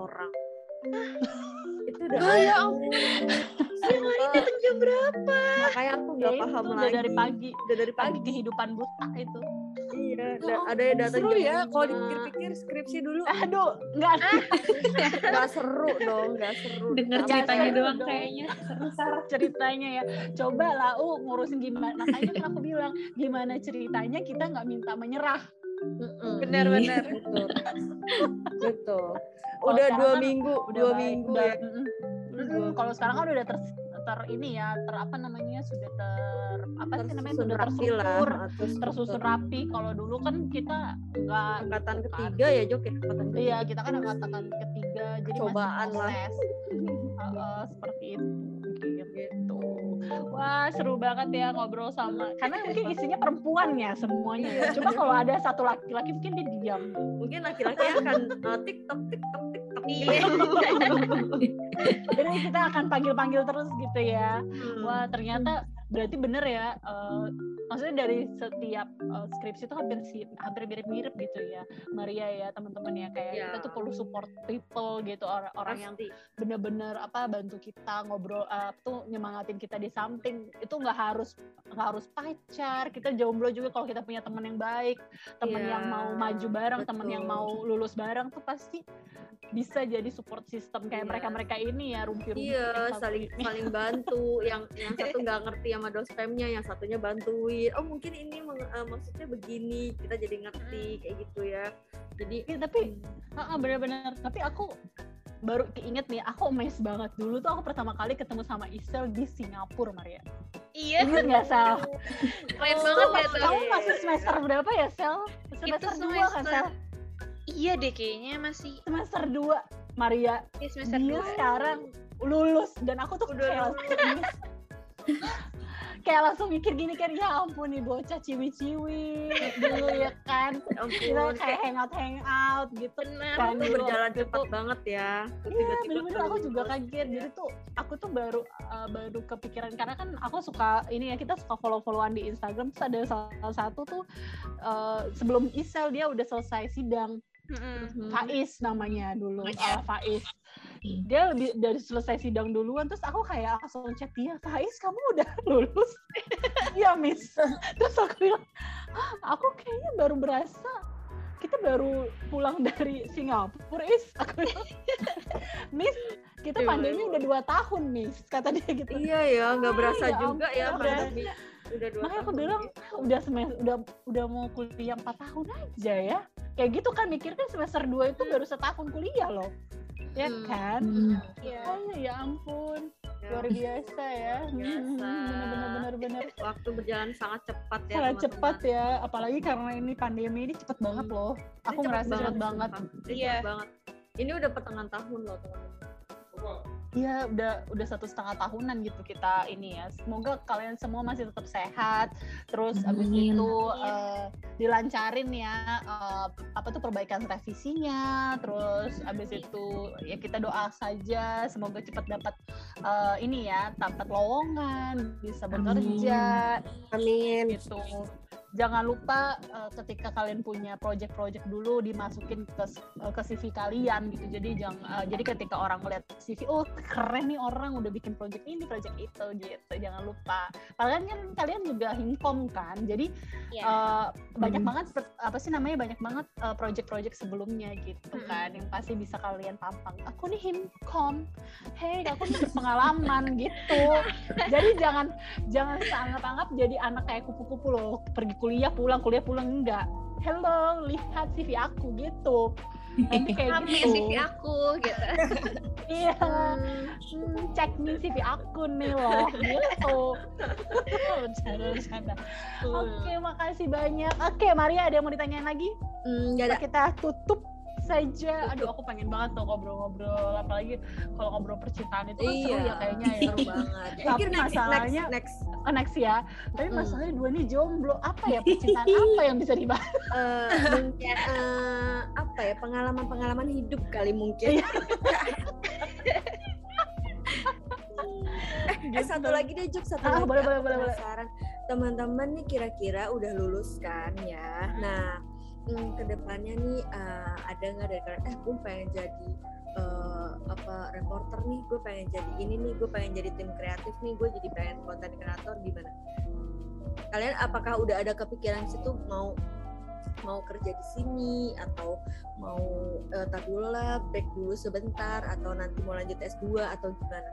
Speaker 6: orang itu udah
Speaker 2: Oh, ya
Speaker 6: ampun.
Speaker 7: Yang lain datang jam berapa?
Speaker 6: makanya aku
Speaker 5: Ya,
Speaker 6: nggak
Speaker 5: itu
Speaker 6: paham
Speaker 5: udah
Speaker 6: lagi.
Speaker 5: dari pagi.
Speaker 6: Udah dari
Speaker 5: pagi kehidupan buta itu.
Speaker 6: Iya
Speaker 2: Ya
Speaker 6: da- ada yang datang
Speaker 2: Seru ya kalau dipikir-pikir skripsi dulu.
Speaker 5: aduh nggak
Speaker 6: nggak seru dong nggak seru.
Speaker 1: Denger ceritanya
Speaker 6: seru
Speaker 1: doang
Speaker 6: dong.
Speaker 1: kayaknya. Seru
Speaker 5: ceritanya ya. Coba lah uh ngurusin gimana. Makanya kan aku bilang gimana ceritanya kita nggak minta menyerah.
Speaker 7: Benar-benar.
Speaker 6: betul. Betul. Udah dua
Speaker 5: kan
Speaker 6: minggu
Speaker 5: udah
Speaker 6: dua
Speaker 5: baik,
Speaker 6: minggu ya.
Speaker 5: kalau sekarang kan udah ter, ter ini ya ter apa namanya sudah ter apa sih namanya
Speaker 6: Tersusun.
Speaker 5: sudah terstruktur
Speaker 6: terus
Speaker 5: tersusun rapi. Kalau dulu kan kita nggak
Speaker 6: angkatan
Speaker 5: gitu kan.
Speaker 6: ketiga ya Jok ya? Angkatan ketiga.
Speaker 5: iya kita kan angkatan ketiga. Jadi
Speaker 6: Cobaan
Speaker 5: masih
Speaker 6: lah.
Speaker 5: seperti itu gitu wah seru banget ya ngobrol sama karena mungkin isinya perempuan ya semuanya
Speaker 6: Iya.
Speaker 5: coba kalau ada satu laki-laki mungkin dia diam
Speaker 6: mungkin laki-laki akan uh, tiktok tiktok tiktok
Speaker 7: Iya.
Speaker 5: jadi kita akan panggil-panggil terus gitu ya
Speaker 6: Hmm.
Speaker 5: Wah ternyata berarti bener ya. eh, maksudnya dari setiap eh, skripsi itu hampir si hampir mirip-mirip gitu ya, Maria ya teman-teman ya kayak
Speaker 6: Iya.
Speaker 5: kita tuh perlu support people gitu orang-orang yang bener-bener apa bantu kita ngobrol eh, tuh nyemangatin kita di samping itu nggak harus nggak harus pacar kita jomblo juga kalau kita punya teman yang baik teman
Speaker 6: Iya,
Speaker 5: yang mau maju bareng teman yang mau lulus bareng tuh pasti bisa jadi support system kayak
Speaker 6: Iya.
Speaker 5: mereka-mereka ini ya rumpi-rumpi
Speaker 6: iya
Speaker 5: yang satu
Speaker 6: saling
Speaker 5: ini.
Speaker 6: saling bantu yang yang satu nggak ngerti sama dospemnya yang satunya bantuin. Oh mungkin ini eh, maksudnya begini kita jadi ngerti kayak gitu ya. Jadi
Speaker 5: Iya, tapi ah, bener-bener. Tapi aku baru keinget nih aku amazed banget dulu tuh aku pertama kali ketemu sama Isel di Singapura Maria
Speaker 7: Iya.
Speaker 5: ingat nggak Sel?
Speaker 7: Keren banget ya tuh.
Speaker 5: kamu masih semester berapa ya Sel? Semester
Speaker 7: Itu
Speaker 5: dua kan
Speaker 7: semester
Speaker 5: Sel?
Speaker 7: Iya deh kayaknya masih
Speaker 5: Semester dua Maria
Speaker 7: ya semester
Speaker 5: dia
Speaker 7: dua.
Speaker 5: sekarang lulus dan aku tuh
Speaker 6: Udah
Speaker 5: kayak langsung kayak langsung mikir gini kan ya ampun nih bocah ciwi-ciwi dulu ya kan
Speaker 6: ya
Speaker 5: kita kayak hangout hangout gitu
Speaker 7: Benar.
Speaker 5: kan
Speaker 6: itu berjalan
Speaker 5: waktu
Speaker 6: cepat banget ya
Speaker 5: Iya, bener-bener aku juga kaget. Jadi tuh aku tuh baru uh, baru kepikiran karena kan aku suka ini ya kita suka follow-followan di Instagram. Terus ada salah satu tuh uh, sebelum Isel dia udah selesai sidang
Speaker 7: Mm-mm.
Speaker 6: Mhm.
Speaker 5: Faiz namanya dulu uh, Faiz. Dia lebih dari selesai sidang duluan terus aku kayak langsung chat dia Faiz kamu udah lulus? Iya miss. Terus aku bilang "Hah, aku kayaknya baru berasa kita baru pulang dari Singapura is. Aku bilang miss kita
Speaker 6: Iya,
Speaker 5: pandemi udah dua tahun miss kata dia gitu.
Speaker 6: Iya ya nggak berasa
Speaker 5: ya
Speaker 6: juga ya pandemi. Udah dua
Speaker 5: makanya aku bilang
Speaker 6: gitu.
Speaker 5: udah semester udah udah mau kuliah empat tahun aja ya. Kayak gitu kan mikir kan semester 2 itu baru setahun kuliah loh ya
Speaker 6: Hmm.
Speaker 5: kan
Speaker 1: Hmm.
Speaker 7: Iya.
Speaker 5: oh ya ampun
Speaker 6: Ya,
Speaker 5: luar biasa ya
Speaker 6: Biasa.
Speaker 5: bener bener bener
Speaker 6: waktu berjalan sangat cepat ya
Speaker 5: sangat
Speaker 6: teman-teman.
Speaker 5: cepat ya apalagi karena ini pandemi ini cepet banget
Speaker 6: Hmm.
Speaker 5: loh
Speaker 6: Ini
Speaker 5: aku ngerasa cepet banget.
Speaker 6: Ini
Speaker 7: Iya.
Speaker 6: banget ini udah pertengahan tahun loh teman-teman
Speaker 5: Iya, udah udah satu setengah tahunan gitu kita ini ya. Semoga kalian semua masih tetap sehat. Terus abis
Speaker 1: Amin.
Speaker 5: itu eh, dilancarin ya eh, apa tuh perbaikan revisinya. Terus abis itu ya kita doa saja semoga cepat dapat eh, ini ya dapat lowongan, bisa bekerja
Speaker 2: Amin.
Speaker 5: gitu. Jangan lupa uh, ketika kalian punya project-project dulu dimasukin ke uh, ke CV kalian gitu. Jadi jangan uh, jadi ketika orang melihat CV oh keren nih orang udah bikin project ini project itu gitu. Jangan lupa. Kalian kan kalian juga himkom kan. Jadi
Speaker 7: Iya.
Speaker 5: uh, banyak
Speaker 1: Hmm.
Speaker 5: banget apa sih namanya banyak banget uh, project-project sebelumnya gitu kan yang pasti bisa kalian tampang. Aku nih himkom hey aku nih berpengalaman gitu. Jadi jangan jangan seanggap-anggap jadi anak kayak kupu-kupu loh pergi kuliah pulang kuliah pulang enggak. Hello lihat CV aku gitu. Nanti kayak gitu.
Speaker 7: CV aku gitu.
Speaker 5: iya. Hmm, cek nih CV aku nih loh gitu. Bercanda bercanda. Oke makasih banyak. Oke Maria ada yang mau ditanyain lagi?
Speaker 6: Nggak ada.
Speaker 5: kita tutup saja aduh aku pengen banget tuh ngobrol-ngobrol apalagi kalau ngobrol percintaan itu kan seru ya kayaknya ya
Speaker 6: seru banget.
Speaker 5: Tapi
Speaker 6: Mungkin next,
Speaker 5: masalahnya-
Speaker 6: next, next.
Speaker 5: Oh, next ya tapi
Speaker 6: Hmm.
Speaker 5: masalahnya dua nih jomblo apa ya percintaan apa yang bisa dibahas
Speaker 6: Eh, mungkin eh, apa ya pengalaman-pengalaman hidup kali mungkin. eh satu lagi deh Juk, satu
Speaker 5: Ah,
Speaker 6: lagi.
Speaker 5: boleh, boleh, boleh, boleh.
Speaker 6: penasaran. Teman-teman nih kira-kira udah lulus kan ya. Nah, hmm, ke depannya nih eh, ada nggak dari kalian? Eh, gue pengen jadi eh, apa reporter nih, gue pengen jadi ini nih, gue pengen jadi tim kreatif nih, gue jadi pengen konten kreator gimana? Kalian apakah udah ada kepikiran situ mau mau kerja di sini atau mau eh, tar dulu lah break dulu sebentar atau nanti mau lanjut S2 atau gimana?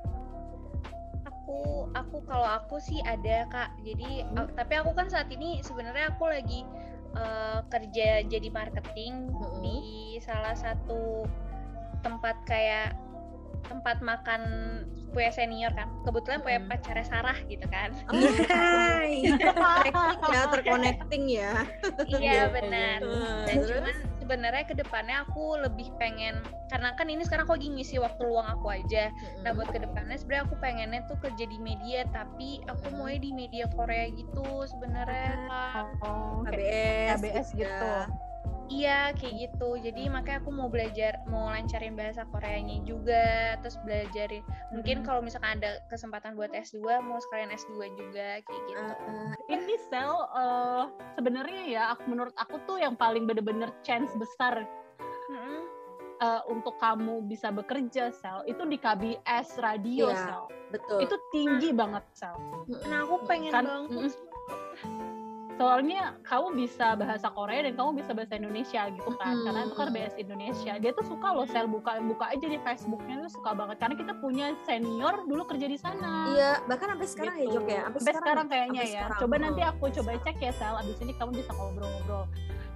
Speaker 7: aku aku kalau aku sih ada kak jadi
Speaker 6: Hmm.
Speaker 7: a- tapi aku kan saat ini sebenarnya aku lagi eh, kerja jadi marketing
Speaker 6: Mm-mm.
Speaker 7: di salah satu tempat kayak tempat makan kue senior kan kebetulan punya pacarnya Sarah gitu kan
Speaker 6: connecting ya, terconnecting ya.
Speaker 7: iya benar
Speaker 6: Eh,
Speaker 7: dan
Speaker 6: terus?
Speaker 7: cuman sebenarnya ke depannya aku lebih pengen karena kan ini sekarang aku lagi ngisi waktu luang aku aja Nah buat ke depannya sebenarnya aku pengennya tuh kerja di media tapi aku
Speaker 6: Mm-mm.
Speaker 7: maunya di media Korea gitu sebenarnya Kak.
Speaker 5: oh, kayak
Speaker 6: KBS,
Speaker 5: KBS gitu.
Speaker 6: ya.
Speaker 7: Iya kayak gitu. Jadi makanya aku mau belajar mau lancarin bahasa Koreanya juga terus belajarin mungkin kalau misalkan ada kesempatan buat S2 mau sekalian S2 juga kayak gitu.
Speaker 6: Eh,
Speaker 5: ini sel eh, sebenarnya ya aku menurut aku tuh yang paling bener-bener chance besar
Speaker 7: Mm-mm.
Speaker 5: eh, untuk kamu bisa bekerja sel itu di KBS radio
Speaker 6: Iya.
Speaker 5: sel
Speaker 6: betul.
Speaker 5: itu tinggi banget sel
Speaker 7: Nah aku pengen
Speaker 5: Kan,
Speaker 7: banget.
Speaker 5: Soalnya kamu bisa bahasa Korea dan kamu bisa bahasa Indonesia gitu kan
Speaker 6: Mm-mm.
Speaker 5: karena itu kan KBS Indonesia dia tuh suka loh sel buka buka aja di Facebooknya tuh suka banget karena kita punya senior dulu kerja di sana
Speaker 6: Iya, bahkan sampai sekarang ya
Speaker 5: gitu.
Speaker 6: Jok ya.
Speaker 5: Sampai sekarang kayaknya
Speaker 6: sampai
Speaker 5: ya.
Speaker 6: sekarang.
Speaker 5: Coba nanti
Speaker 6: Hmm.
Speaker 5: aku coba cek ya Sel. Abis ini kamu bisa ngobrol-ngobrol.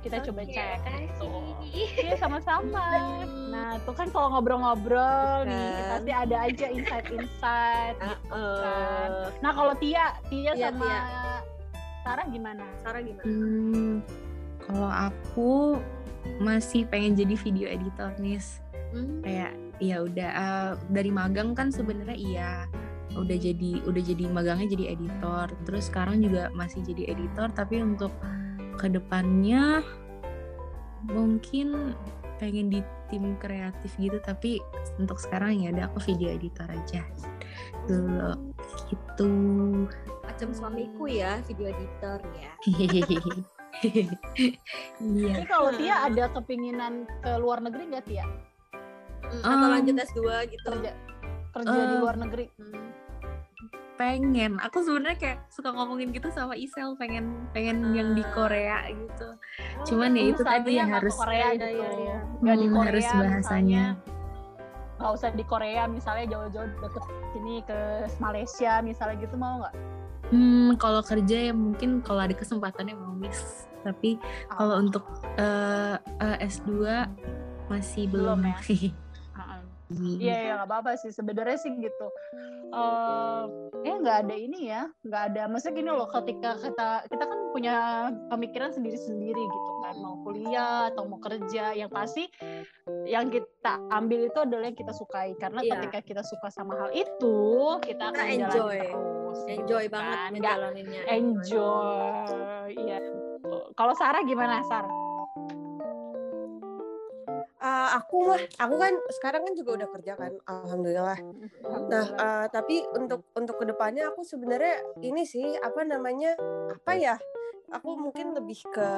Speaker 5: Kita coba
Speaker 7: Oke,
Speaker 5: cek. Gitu. Iya sama-sama. Nah tuh kan kalau ngobrol-ngobrol nih
Speaker 6: Kan.
Speaker 5: pasti ada aja insight-insight. Gitu kan. Nah kalau Tia, Tia
Speaker 6: Iya,
Speaker 5: sama
Speaker 6: Tia.
Speaker 5: Sarah gimana?
Speaker 6: Sarah gimana?
Speaker 1: Hmm, kalau aku masih pengen jadi video editor nih.
Speaker 6: Hmm.
Speaker 1: Kayak ya udah eh, dari magang kan sebenarnya iya udah jadi udah jadi magangnya jadi editor. Terus sekarang juga masih jadi editor tapi untuk ke depannya mungkin pengen di tim kreatif gitu tapi untuk sekarang ya udah aku video editor aja dulu gitu
Speaker 6: Macam suamiku ya, video editor ya.
Speaker 1: iya
Speaker 5: Ini kalau Tia ada kepinginan ke luar negeri nggak Tia?
Speaker 6: Hmm, atau
Speaker 1: Um,
Speaker 6: lanjut S2 gitu.
Speaker 5: Kerja kerja di
Speaker 1: Eh,
Speaker 5: luar negeri?
Speaker 6: Hmm.
Speaker 1: pengen aku sebenarnya kayak suka ngomongin gitu sama Isel pengen pengen yang di
Speaker 6: Ah.
Speaker 1: Korea gitu cuman ya itu tadi ya
Speaker 5: ke
Speaker 1: harus
Speaker 5: Korea
Speaker 6: Iya,
Speaker 5: gitu.
Speaker 6: iya, iya.
Speaker 5: Nggak di
Speaker 1: Hmm,
Speaker 5: Korea
Speaker 1: harus bahasanya
Speaker 5: misalnya, nggak usah di Korea misalnya jauh-jauh deket sini ke Malaysia misalnya gitu mau nggak?
Speaker 1: Hmm kalau kerja ya mungkin kalau ada kesempatannya mau miss tapi kalau
Speaker 5: Oh.
Speaker 1: untuk eh, eh, S2 masih
Speaker 5: Belum
Speaker 1: belum,
Speaker 5: ya?
Speaker 1: Iya.
Speaker 5: Ya nggak apa-apa sih sebenarnya sih gitu. Eh ya nggak ada ini ya, nggak ada. Maksudnya gini loh, ketika kita kita kan punya pemikiran sendiri-sendiri gitu kan, mau kuliah atau mau kerja, yang pasti yang kita ambil itu adalah yang kita sukai karena
Speaker 6: Iya.
Speaker 5: ketika kita suka sama hal itu kita akan jalanin
Speaker 6: enjoy.
Speaker 5: terus. Gitu
Speaker 6: Enjoy banget
Speaker 5: kan.
Speaker 6: Ngejalaninnya.
Speaker 5: enjoy, iya. Kalau Sarah gimana Sarah?
Speaker 2: Eh, aku mah, aku kan sekarang kan juga udah kerja kan, alhamdulillah. Nah, eh, tapi untuk untuk ke depannya aku sebenarnya ini sih apa namanya apa ya? aku mungkin lebih ke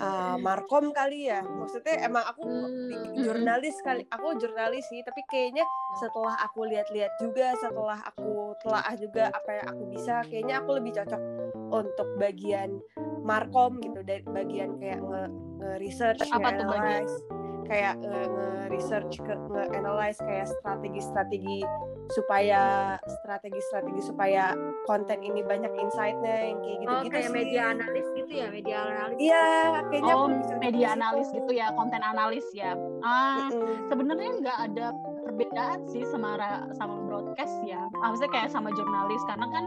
Speaker 2: uh, markom kali ya maksudnya emang aku
Speaker 6: Hmm.
Speaker 2: jurnalis kali aku jurnalis sih tapi kayaknya setelah aku lihat-lihat juga setelah aku telaah juga apa yang aku bisa kayaknya aku lebih cocok untuk bagian markom gitu dari bagian kayak nge, research
Speaker 5: Apa tuh bagian?
Speaker 2: Kayak nge, research ke nge analyze kayak strategi-strategi supaya strategi-strategi supaya konten ini banyak insight-nya yang kayak
Speaker 6: Oh,
Speaker 2: gitu-gitu
Speaker 6: kayak
Speaker 2: sih.
Speaker 6: media analis gitu ya, media analis.
Speaker 2: Iya, kayaknya
Speaker 5: Oh, media
Speaker 2: di situ.
Speaker 5: analis gitu ya, konten analis ya. Ah,
Speaker 2: Mm-mm.
Speaker 5: sebenarnya nggak ada perbedaan sih sama sama broadcast ya. Ah, Maksudnya kayak sama jurnalis karena kan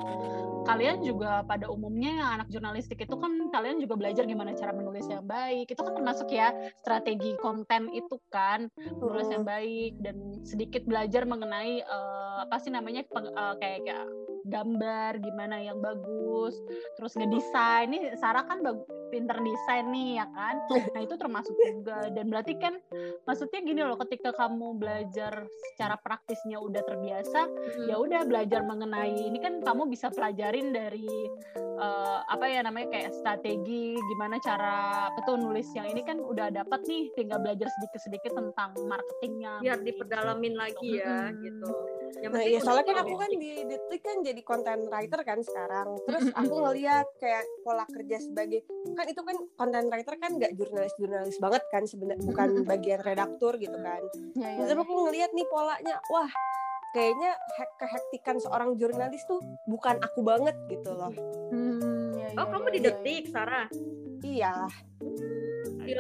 Speaker 5: kalian juga pada umumnya anak jurnalistik itu kan kalian juga belajar gimana cara menulis yang baik. Itu kan termasuk ya strategi konten itu kan menulis yang baik dan sedikit belajar mengenai eh, apa sih namanya peng- eh, kayak kayak gambar gimana yang bagus terus ngedesain ini Sarah kan bag- pinter desain nih ya kan nah itu termasuk juga dan berarti kan maksudnya gini loh ketika kamu belajar secara praktisnya udah terbiasa
Speaker 6: Hmm.
Speaker 5: ya udah belajar mengenai ini kan kamu bisa pelajarin dari eh, apa ya namanya kayak strategi gimana cara betul nulis yang ini kan udah dapat nih tinggal belajar sedikit-sedikit tentang marketingnya
Speaker 6: biar diperdalamin lagi ya
Speaker 5: Mm-mm.
Speaker 6: gitu. Yang
Speaker 2: Nah iya soalnya kan aku
Speaker 6: tahu
Speaker 2: kan di Detik kan jadi content writer kan sekarang. Terus aku ngeliat kayak pola kerja sebagai kan itu kan content writer kan nggak jurnalis-jurnalis banget kan sebenarnya bukan bagian redaktur gitu kan.
Speaker 5: ya, ya,
Speaker 2: Terus aku ngeliat nih polanya, wah kayaknya hek- kehektikan seorang jurnalis tuh bukan aku banget gitu loh.
Speaker 5: Hmm, ya,
Speaker 6: Oh,
Speaker 5: ya,
Speaker 6: kamu
Speaker 5: ya,
Speaker 6: di
Speaker 5: ya, ya.
Speaker 6: detik, Sarah.
Speaker 2: Iya,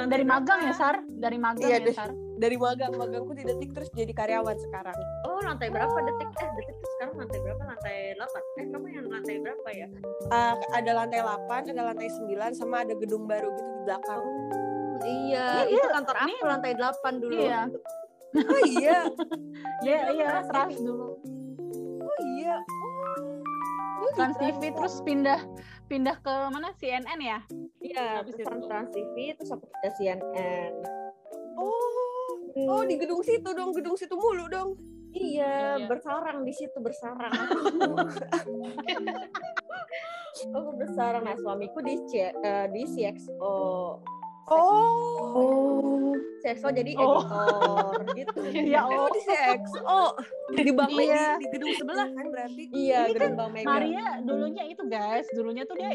Speaker 5: dari magang ya? Sar dari magang
Speaker 2: Iya,
Speaker 5: ya
Speaker 2: deh.
Speaker 5: Sar
Speaker 2: dari magang magangku di Detik terus jadi karyawan sekarang.
Speaker 6: Oh, lantai berapa detik? Eh, detik tuh sekarang lantai berapa? Lantai 8. Eh, kamu yang lantai berapa ya?
Speaker 2: Uh, ada lantai 8, ada lantai 9 sama ada gedung baru gitu di belakang.
Speaker 6: Iya,
Speaker 5: Iya,
Speaker 6: itu
Speaker 5: iya.
Speaker 6: kantor aku
Speaker 5: Ini-
Speaker 6: lantai 8 dulu.
Speaker 5: iya
Speaker 2: Oh iya,
Speaker 5: iya iya
Speaker 6: Trans TV.
Speaker 5: dulu
Speaker 2: oh iya. Oh,
Speaker 5: Trans TV terus pindah pindah ke mana CNN ya
Speaker 6: Iya, Trans TV terus aku pindah CNN.
Speaker 2: Oh, oh di gedung situ dong, gedung situ mulu dong.
Speaker 6: Iya,
Speaker 5: Iya.
Speaker 6: bersarang di situ bersarang. aku bersarang nah suamiku di C- eh, di CXO.
Speaker 2: Oh,
Speaker 6: CXO jadi
Speaker 5: Oh.
Speaker 6: editor gitu.
Speaker 5: ya
Speaker 2: oh di CX. Oh, di Bang
Speaker 5: Iya.
Speaker 2: di, di gedung sebelah kan berarti.
Speaker 6: Iya,
Speaker 5: Ini
Speaker 6: gedung Bang Mega.
Speaker 5: Maria dulunya itu guys dulunya tuh dia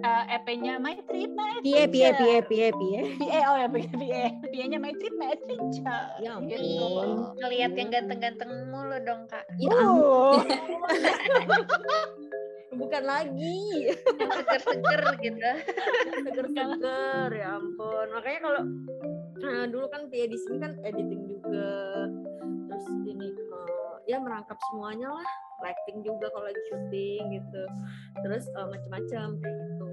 Speaker 5: uh, EP-nya My Trip My
Speaker 6: Pie pie pie pie pie.
Speaker 5: PA oh ya PA PA PA-nya My Trip My Adventure
Speaker 6: Ya ampun.
Speaker 5: gitu.
Speaker 7: Ngeliat yang ganteng-ganteng mulu dong kak.
Speaker 6: Ya
Speaker 5: Oh.
Speaker 6: bukan lagi.
Speaker 7: Yang seger-seger gitu.
Speaker 6: seger-seger ya ampun. Makanya kalau nah, dulu kan Tia di sini kan editing juga. Terus ini eh, ya merangkap semuanya lah. Lighting juga kalau lagi syuting gitu. Terus eh, macam-macam kayak gitu.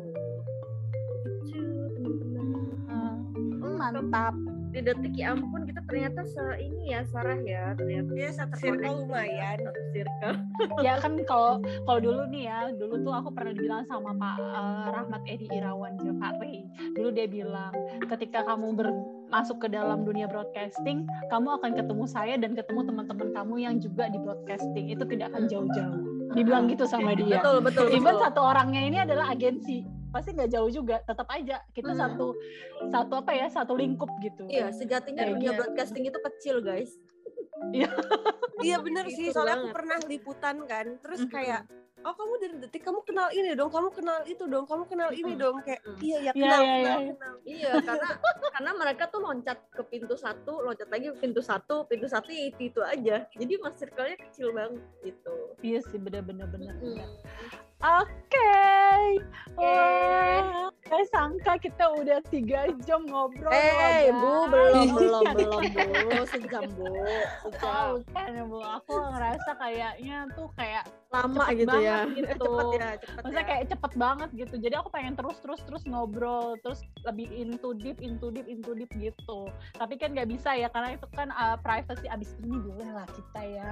Speaker 6: Gitu teman-teman.
Speaker 5: Hmm, mantap
Speaker 6: di detik ya ampun kita ternyata se ini ya Sarah ya ternyata.
Speaker 2: Iya, satu circle lumayan.
Speaker 6: satu circle.
Speaker 5: Ya kan kalau kalau dulu nih ya dulu tuh aku pernah dibilang sama Pak eh, Rahmat Edi Irawan ya Pak Rey dulu dia bilang ketika kamu ber- masuk ke dalam dunia broadcasting kamu akan ketemu saya dan ketemu teman-teman kamu yang juga di broadcasting. Itu tidak akan jauh-jauh. Dibilang gitu sama dia.
Speaker 6: Betul betul
Speaker 5: even
Speaker 6: betul.
Speaker 5: satu orangnya ini adalah agensi pasti nggak jauh juga tetap aja kita
Speaker 6: Hmm.
Speaker 5: satu satu apa ya satu lingkup gitu
Speaker 6: iya sejatinya dunia broadcasting itu kecil guys
Speaker 2: Iya bener sih, soalnya aku
Speaker 6: banget.
Speaker 2: pernah liputan kan, terus
Speaker 6: Mhm.
Speaker 2: kayak oh kamu dari detik kamu kenal ini dong, kamu kenal itu dong, kamu kenal ini dong, kayak iya ya
Speaker 5: Iya,
Speaker 2: kenal,
Speaker 5: iya,
Speaker 2: kenal,
Speaker 5: iya.
Speaker 2: kenal.
Speaker 6: Iya, karena karena mereka tuh loncat ke pintu satu, loncat lagi ke pintu satu, pintu satu ya itu itu aja. Jadi mas circle-nya kecil banget gitu.
Speaker 5: iya sih bener-bener bener
Speaker 6: Mm.
Speaker 5: Bener Oke, wah, saya sangka kita udah tiga jam ngobrol.
Speaker 6: Eh,
Speaker 5: loh,
Speaker 6: Bu, belum belum belum Bu, sejam Bu, sejam.
Speaker 5: Tahu kan Bu, aku ngerasa kayaknya tuh kayak
Speaker 6: Lama
Speaker 5: cepet
Speaker 6: gitu ya.
Speaker 5: gitu.
Speaker 6: cepet ya, cepet
Speaker 5: maksudnya
Speaker 6: ya.
Speaker 5: kayak cepet banget gitu. Jadi aku pengen terus terus terus ngobrol, terus lebih into deep, into deep, into deep gitu. Tapi kan nggak bisa ya karena itu kan uh, privacy abis ini boleh lah kita ya.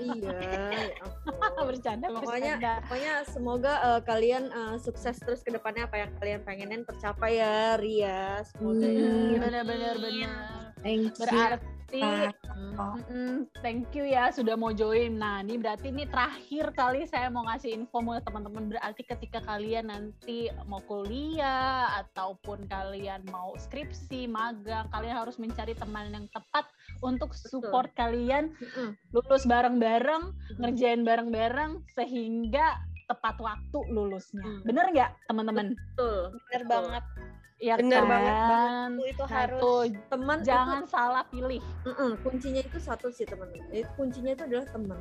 Speaker 6: Iya, ya ampun.
Speaker 5: bercanda,
Speaker 6: Pokoknya
Speaker 5: bercanda.
Speaker 6: pokoknya semoga eh, kalian eh, sukses terus ke depannya apa yang kalian pengenin tercapai ya Ria. Semoga ya.
Speaker 5: Hmm, bener.
Speaker 3: Thank you.
Speaker 5: Berarti
Speaker 1: Kak.
Speaker 5: Mm, thank you ya sudah mau join. Nah, ini berarti ini terakhir kali saya mau ngasih info buat teman-teman. Berarti ketika kalian nanti mau kuliah ataupun kalian mau skripsi, magang, kalian harus mencari teman yang tepat untuk support kalian
Speaker 6: Mm-mm.
Speaker 5: lulus bareng-bareng, ngerjain bareng-bareng sehingga tepat waktu lulusnya.
Speaker 6: Hmm.
Speaker 5: Bener nggak, teman-teman?
Speaker 6: Betul.
Speaker 7: Bener
Speaker 6: Betul.
Speaker 7: banget.
Speaker 5: Ya
Speaker 2: Bener
Speaker 5: kan?
Speaker 2: banget,
Speaker 7: Itu, itu
Speaker 5: Nah,
Speaker 7: harus
Speaker 5: tuh,
Speaker 6: Teman
Speaker 5: jangan salah pilih.
Speaker 6: Mm-mm, kuncinya itu satu sih teman-teman. Eh, Kuncinya itu adalah teman.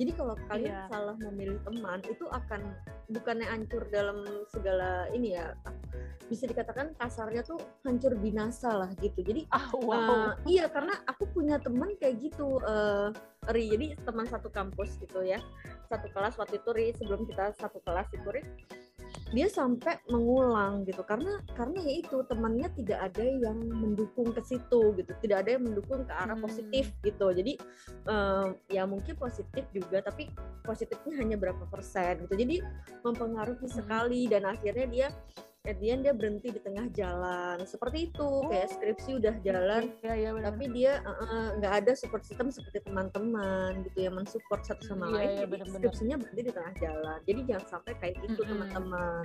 Speaker 6: Jadi kalau kalian
Speaker 5: Iya.
Speaker 6: salah memilih teman itu akan bukannya hancur dalam segala ini ya. Bisa dikatakan kasarnya tuh hancur binasa lah gitu. Jadi
Speaker 5: Ah, wow.
Speaker 6: eh, iya karena aku punya teman kayak gitu eh Ri. Jadi teman satu kampus gitu ya. Satu kelas waktu itu Ri sebelum kita satu kelas itu Ri dia sampai mengulang gitu. Karena karena ya itu temannya tidak ada yang mendukung ke situ gitu. Tidak ada yang mendukung ke arah
Speaker 5: Hmm.
Speaker 6: positif gitu. Jadi eh, ya mungkin positif juga tapi positifnya hanya berapa persen gitu. Jadi mempengaruhi sekali dan akhirnya dia at the end dia berhenti di tengah jalan seperti itu kayak skripsi udah jalan
Speaker 5: Iya, iya benar.
Speaker 6: tapi dia nggak ada support system seperti teman-teman gitu yang mensupport satu sama
Speaker 5: Iya,
Speaker 6: lain
Speaker 5: iya,
Speaker 6: jadi
Speaker 5: benar-benar.
Speaker 6: skripsinya berhenti di tengah jalan jadi jangan sampai kayak gitu
Speaker 5: Mm-mm.
Speaker 6: teman-teman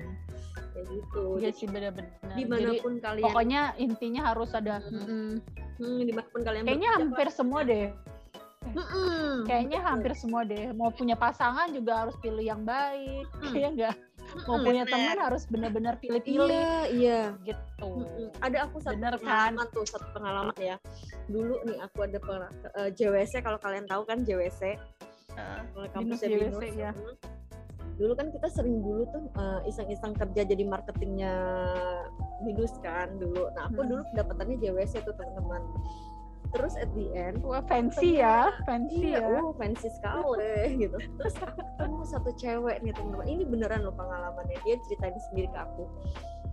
Speaker 6: kayak gitu jadi
Speaker 5: sih benar-benar. Jadi
Speaker 6: di mana pun kalian
Speaker 5: pokoknya intinya harus ada.
Speaker 6: Mm.
Speaker 5: Mm-mm.
Speaker 6: hmm, di mana pun kalian
Speaker 5: Kayaknya hampir semua deh.
Speaker 6: Mm-mm.
Speaker 5: Kayaknya hampir semua deh. Mau punya pasangan juga harus pilih yang baik.
Speaker 6: Mm.
Speaker 5: Iya enggak? Mau punya teman harus benar-benar pilih-pilih
Speaker 6: iya iya
Speaker 5: gitu.
Speaker 6: Ada aku satu
Speaker 5: Bener kan?
Speaker 6: pengalaman tuh satu pengalaman ya dulu nih aku ada pernah eh, JWC kalau kalian tahu kan JWC
Speaker 5: Binus
Speaker 6: kampusnya
Speaker 5: JWC,
Speaker 6: Binus.
Speaker 5: ya.
Speaker 6: Dulu kan kita sering dulu tuh eh, iseng-iseng kerja jadi marketingnya Binus kan dulu. Nah aku
Speaker 5: Hmm.
Speaker 6: dulu pendapatannya JWC tuh teman-teman. Terus at the end
Speaker 5: Wah fancy ya, fancy
Speaker 6: Iya,
Speaker 5: ya.
Speaker 6: uh, fancy sekali gitu. Terus aku ketemu satu cewek nih teman-teman. Ini beneran loh pengalamannya. Dia ceritain sendiri ke aku.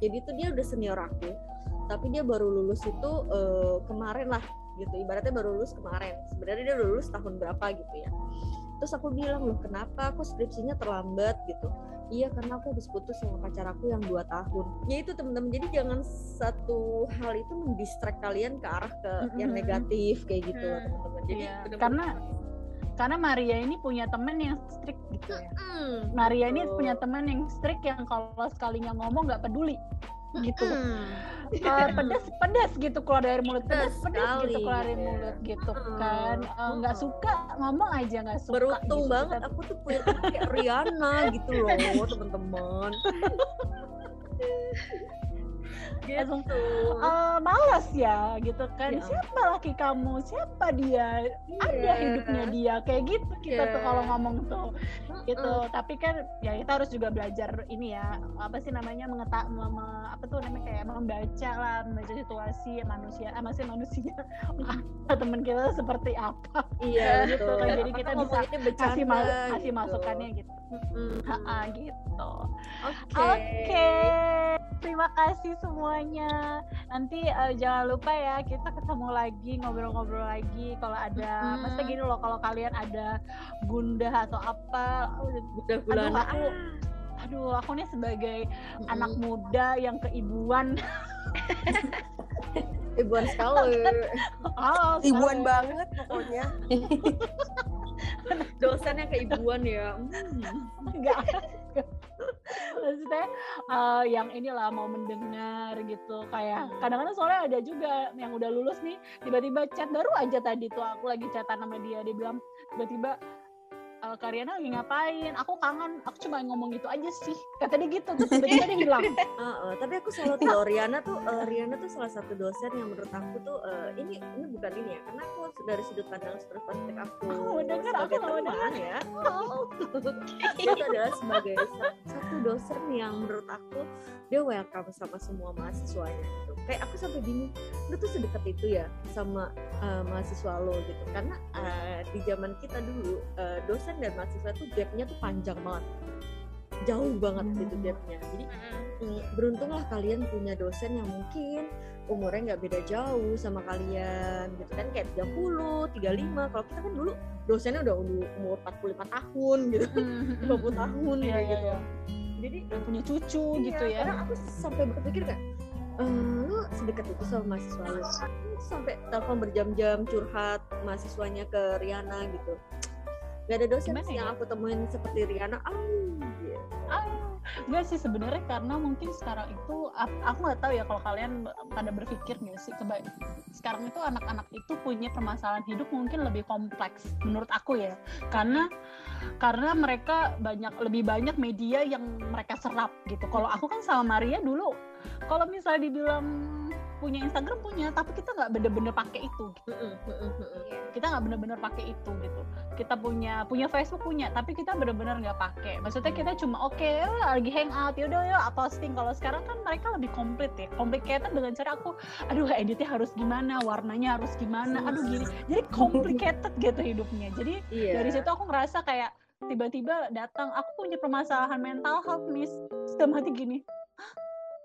Speaker 6: Jadi tuh dia udah senior aku, tapi dia baru lulus itu eh, kemarin lah gitu. Ibaratnya baru lulus kemarin. Sebenarnya dia udah lulus tahun berapa gitu ya. Terus aku bilang loh, kenapa aku skripsinya terlambat gitu? Iya karena aku habis putus sama pacar aku yang dua tahun. Ya itu teman-teman. Jadi jangan satu hal itu mendistract kalian ke arah ke yang
Speaker 5: Mm-mm.
Speaker 6: negatif kayak gitu loh
Speaker 7: Hmm.
Speaker 6: teman-teman. Jadi
Speaker 5: Iya,
Speaker 6: bener-bener-
Speaker 5: karena- Karena Maria ini punya temen yang strict gitu ya.
Speaker 6: Hmm,
Speaker 5: Maria ini punya teman yang strict yang kalau sekalinya ngomong nggak peduli gitu. Eh, pedas pedas gitu keluar dari mulut pedas
Speaker 6: Pedas
Speaker 5: gitu keluar dari mulut gitu kan Eh, nggak
Speaker 6: Mm-mm.
Speaker 5: suka ngomong aja nggak suka
Speaker 6: beruntung
Speaker 5: gitu.
Speaker 6: banget aku tuh punya kayak Rihanna gitu loh teman-teman gitu.
Speaker 5: Eh, malas ya gitu kan.
Speaker 6: Ya
Speaker 5: siapa laki kamu? Siapa dia? Ada
Speaker 6: Iya.
Speaker 5: hidupnya dia. Kayak gitu kita tuh
Speaker 6: Iya.
Speaker 5: kalau ngomong tuh gitu.
Speaker 6: Mm-mm.
Speaker 5: tapi kan ya kita harus juga belajar ini ya apa sih namanya mengeta me- me- apa tuh namanya kayak membaca lah membaca situasi manusia ah masih manusia teman kita seperti apa.
Speaker 6: Iya
Speaker 5: gitu kan. Jadi kita bisa
Speaker 6: bercanda
Speaker 5: kasih ma- kasih
Speaker 6: gitu.
Speaker 5: masukannya gitu.
Speaker 6: Mm-mm.
Speaker 5: Ha-ha, gitu.
Speaker 6: Oke.
Speaker 5: Oke, terima kasih semuanya. Nanti eh, jangan lupa ya kita ketemu lagi ngobrol-ngobrol lagi kalau ada,
Speaker 6: Mm-mm.
Speaker 5: maksudnya gini loh kalau kalian ada gundah atau apa,
Speaker 6: udah
Speaker 5: aduh
Speaker 6: gulana
Speaker 5: aku, aduh aku nih sebagai
Speaker 6: Mm-mm.
Speaker 5: anak muda yang keibuan,
Speaker 6: ibuan sekali
Speaker 5: oh, sorry.
Speaker 2: banget pokoknya.
Speaker 6: dosennya keibuan ya Hmm.
Speaker 5: enggak maksudnya eh, yang inilah mau mendengar gitu. Kayak kadang-kadang soalnya ada juga yang udah lulus nih tiba-tiba chat baru aja tadi tuh aku lagi chatan sama dia. Dia bilang tiba-tiba eh, Karyana lagi ngapain? Aku kangen. Aku cuma ngomong gitu aja sih. Kata dia gitu terus tiba-tiba dia hilang.
Speaker 6: Ah, ah, tapi aku salut loh Riana tuh eh, Riana tuh salah satu dosen yang menurut aku tuh eh, ini ini bukan ini ya karena aku dari sudut pandang perspektif aku
Speaker 5: Aku mau dengar, aku
Speaker 6: sebagai teman ya. Itu adalah sebagai sa- satu dosen yang menurut aku dia welcome sama semua mahasiswanya gitu. kayak aku sampai bingung lu tuh sedekat itu ya sama eh, mahasiswa lo gitu. Karena eh, di zaman kita dulu eh, dosen dan mahasiswa tuh gapnya tuh panjang banget. Jauh banget gitu
Speaker 5: Hmm.
Speaker 6: gapnya. Jadi
Speaker 7: Mm-mm.
Speaker 6: Mm, beruntunglah kalian punya dosen yang mungkin umurnya nggak beda jauh sama kalian gitu kan kayak 30, 35 kalau kita kan dulu dosennya udah umur 45 tahun gitu. 50 tahun
Speaker 5: Iya,
Speaker 6: kayak
Speaker 5: iya,
Speaker 6: gitu.
Speaker 5: iya.
Speaker 6: jadi
Speaker 5: udah punya cucu
Speaker 6: iya,
Speaker 5: gitu ya.
Speaker 6: karena aku sampai berpikir kayak "Eh, lu sedekat itu sama mahasiswa lu? Sampai telepon berjam-jam curhat mahasiswanya ke Riana gitu Gak ada dosen
Speaker 5: Gimana
Speaker 6: sih
Speaker 5: ya?
Speaker 6: yang aku temuin seperti Riana ah iya.
Speaker 5: Ah, Enggak sih sebenarnya karena mungkin sekarang itu aku nggak tahu ya kalau kalian pada berpikir nggak sih keba- sekarang itu anak-anak itu punya permasalahan hidup mungkin lebih kompleks menurut aku ya karena karena mereka banyak lebih banyak media yang mereka serap gitu kalau aku kan sama Maria dulu kalau misalnya dibilang punya Instagram punya tapi kita nggak bener-bener pakai itu. Gitu kita nggak bener-bener pakai itu gitu. Kita punya punya Facebook punya tapi kita bener-bener nggak pakai. Maksudnya kita cuma oke lagi hangout yaudah yuk posting. Kalau sekarang kan mereka lebih komplit ya. Complicated dengan cara aku aduh editnya harus gimana warnanya harus gimana aduh gini. Jadi complicated gitu hidupnya. Jadi
Speaker 6: Iya.
Speaker 5: dari situ aku ngerasa kayak tiba-tiba datang aku punya permasalahan mental health miss. Sudah mati gini. "Hah?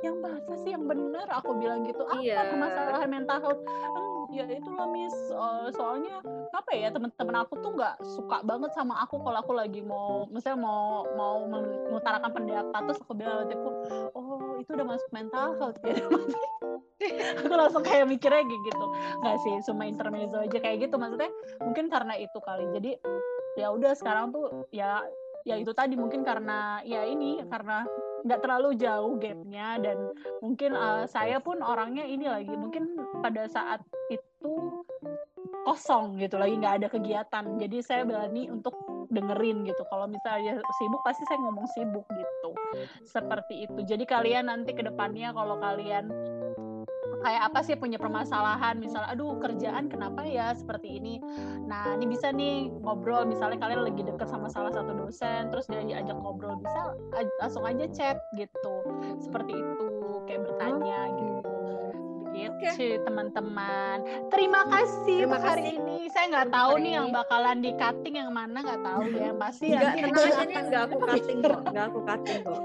Speaker 5: Yang bahasa sih yang benar? Aku bilang gitu apa
Speaker 6: Iya.
Speaker 5: permasalahan mental health? "Hmm, ya itulah miss. Eh, soalnya apa ya teman-teman aku tuh nggak suka banget sama aku kalau aku lagi mau misalnya mau mau mengutarakan pendapat. Terus aku bilang aku oh itu udah masuk mental health. Ya aku langsung kayak mikirnya gitu. Nggak sih cuma intermezzo aja kayak gitu. Maksudnya mungkin karena itu kali. Jadi ya udah sekarang tuh ya ya itu tadi. Mungkin karena ya ini karena nggak terlalu jauh gapnya dan mungkin uh, saya pun orangnya ini lagi mungkin pada saat itu kosong gitu lagi nggak ada kegiatan. Jadi saya berani untuk dengerin gitu. Kalau misalnya sibuk pasti saya ngomong sibuk gitu. Seperti itu. Jadi kalian nanti ke depannya kalau kalian kayak apa sih punya permasalahan? Misalnya aduh kerjaan kenapa ya seperti ini? Nah ini bisa nih ngobrol misalnya kalian lagi deket sama salah satu dosen terus dia diajak ngobrol bisa langsung aja chat gitu. Seperti itu kayak bertanya gitu gitu teman-teman. Terima kasih
Speaker 6: Terima
Speaker 5: untuk hari
Speaker 6: kasih.
Speaker 5: ini. Saya nggak tahu
Speaker 6: Hari
Speaker 5: nih yang bakalan di cutting yang mana nggak tahu ya. Pasti nanti
Speaker 6: tenang enggak aku cutting kok, enggak aku cutting kok.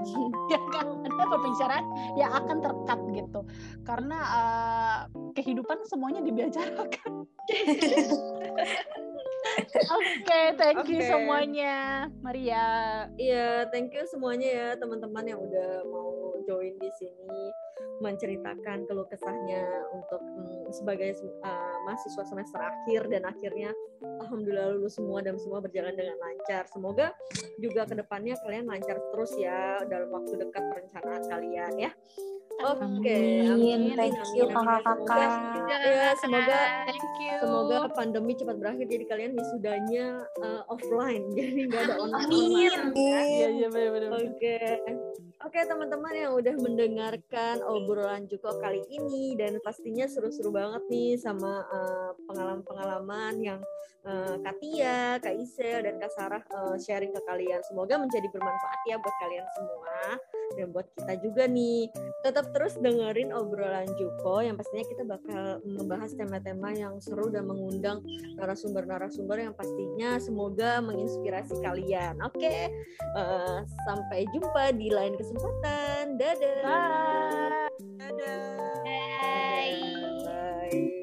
Speaker 5: ya kan ada pembicaraan yang akan terkat gitu. Karena eh, kehidupan semuanya dibicarakan oke thank you
Speaker 6: Oke.
Speaker 5: semuanya. Maria.
Speaker 6: Iya, thank you semuanya ya teman-teman yang udah mau join di sini menceritakan keluh kesahnya untuk mm, sebagai uh, mahasiswa semester akhir dan akhirnya alhamdulillah lulus semua dan semua berjalan dengan lancar. Semoga juga ke depannya kalian lancar terus ya dalam waktu dekat perencanaan kalian ya. Oke,
Speaker 1: Amin. Thank you, kakak-kakak.
Speaker 6: Semoga, ya, semoga
Speaker 7: thank you
Speaker 6: semoga pandemi cepat berakhir jadi kalian wisudanya uh, offline jadi nggak ada online.
Speaker 7: Amin.
Speaker 5: iya iya benar-benar
Speaker 6: Oke. Oke teman-teman yang udah mendengarkan obrolan Juko kali ini dan pastinya seru-seru banget nih sama eh, pengalaman-pengalaman yang eh, Kak Tia, Kak Isel, dan Kak Sarah eh, sharing ke kalian. Semoga menjadi bermanfaat ya buat kalian semua dan buat kita juga nih. Tetap terus dengerin obrolan Juko yang pastinya kita bakal membahas tema-tema yang seru dan mengundang narasumber-narasumber yang pastinya semoga menginspirasi kalian. Oke. Eh, sampai jumpa di lain kesempatan. Dadah.
Speaker 5: Bye.
Speaker 2: Dadah.
Speaker 7: Bye.
Speaker 6: Bye.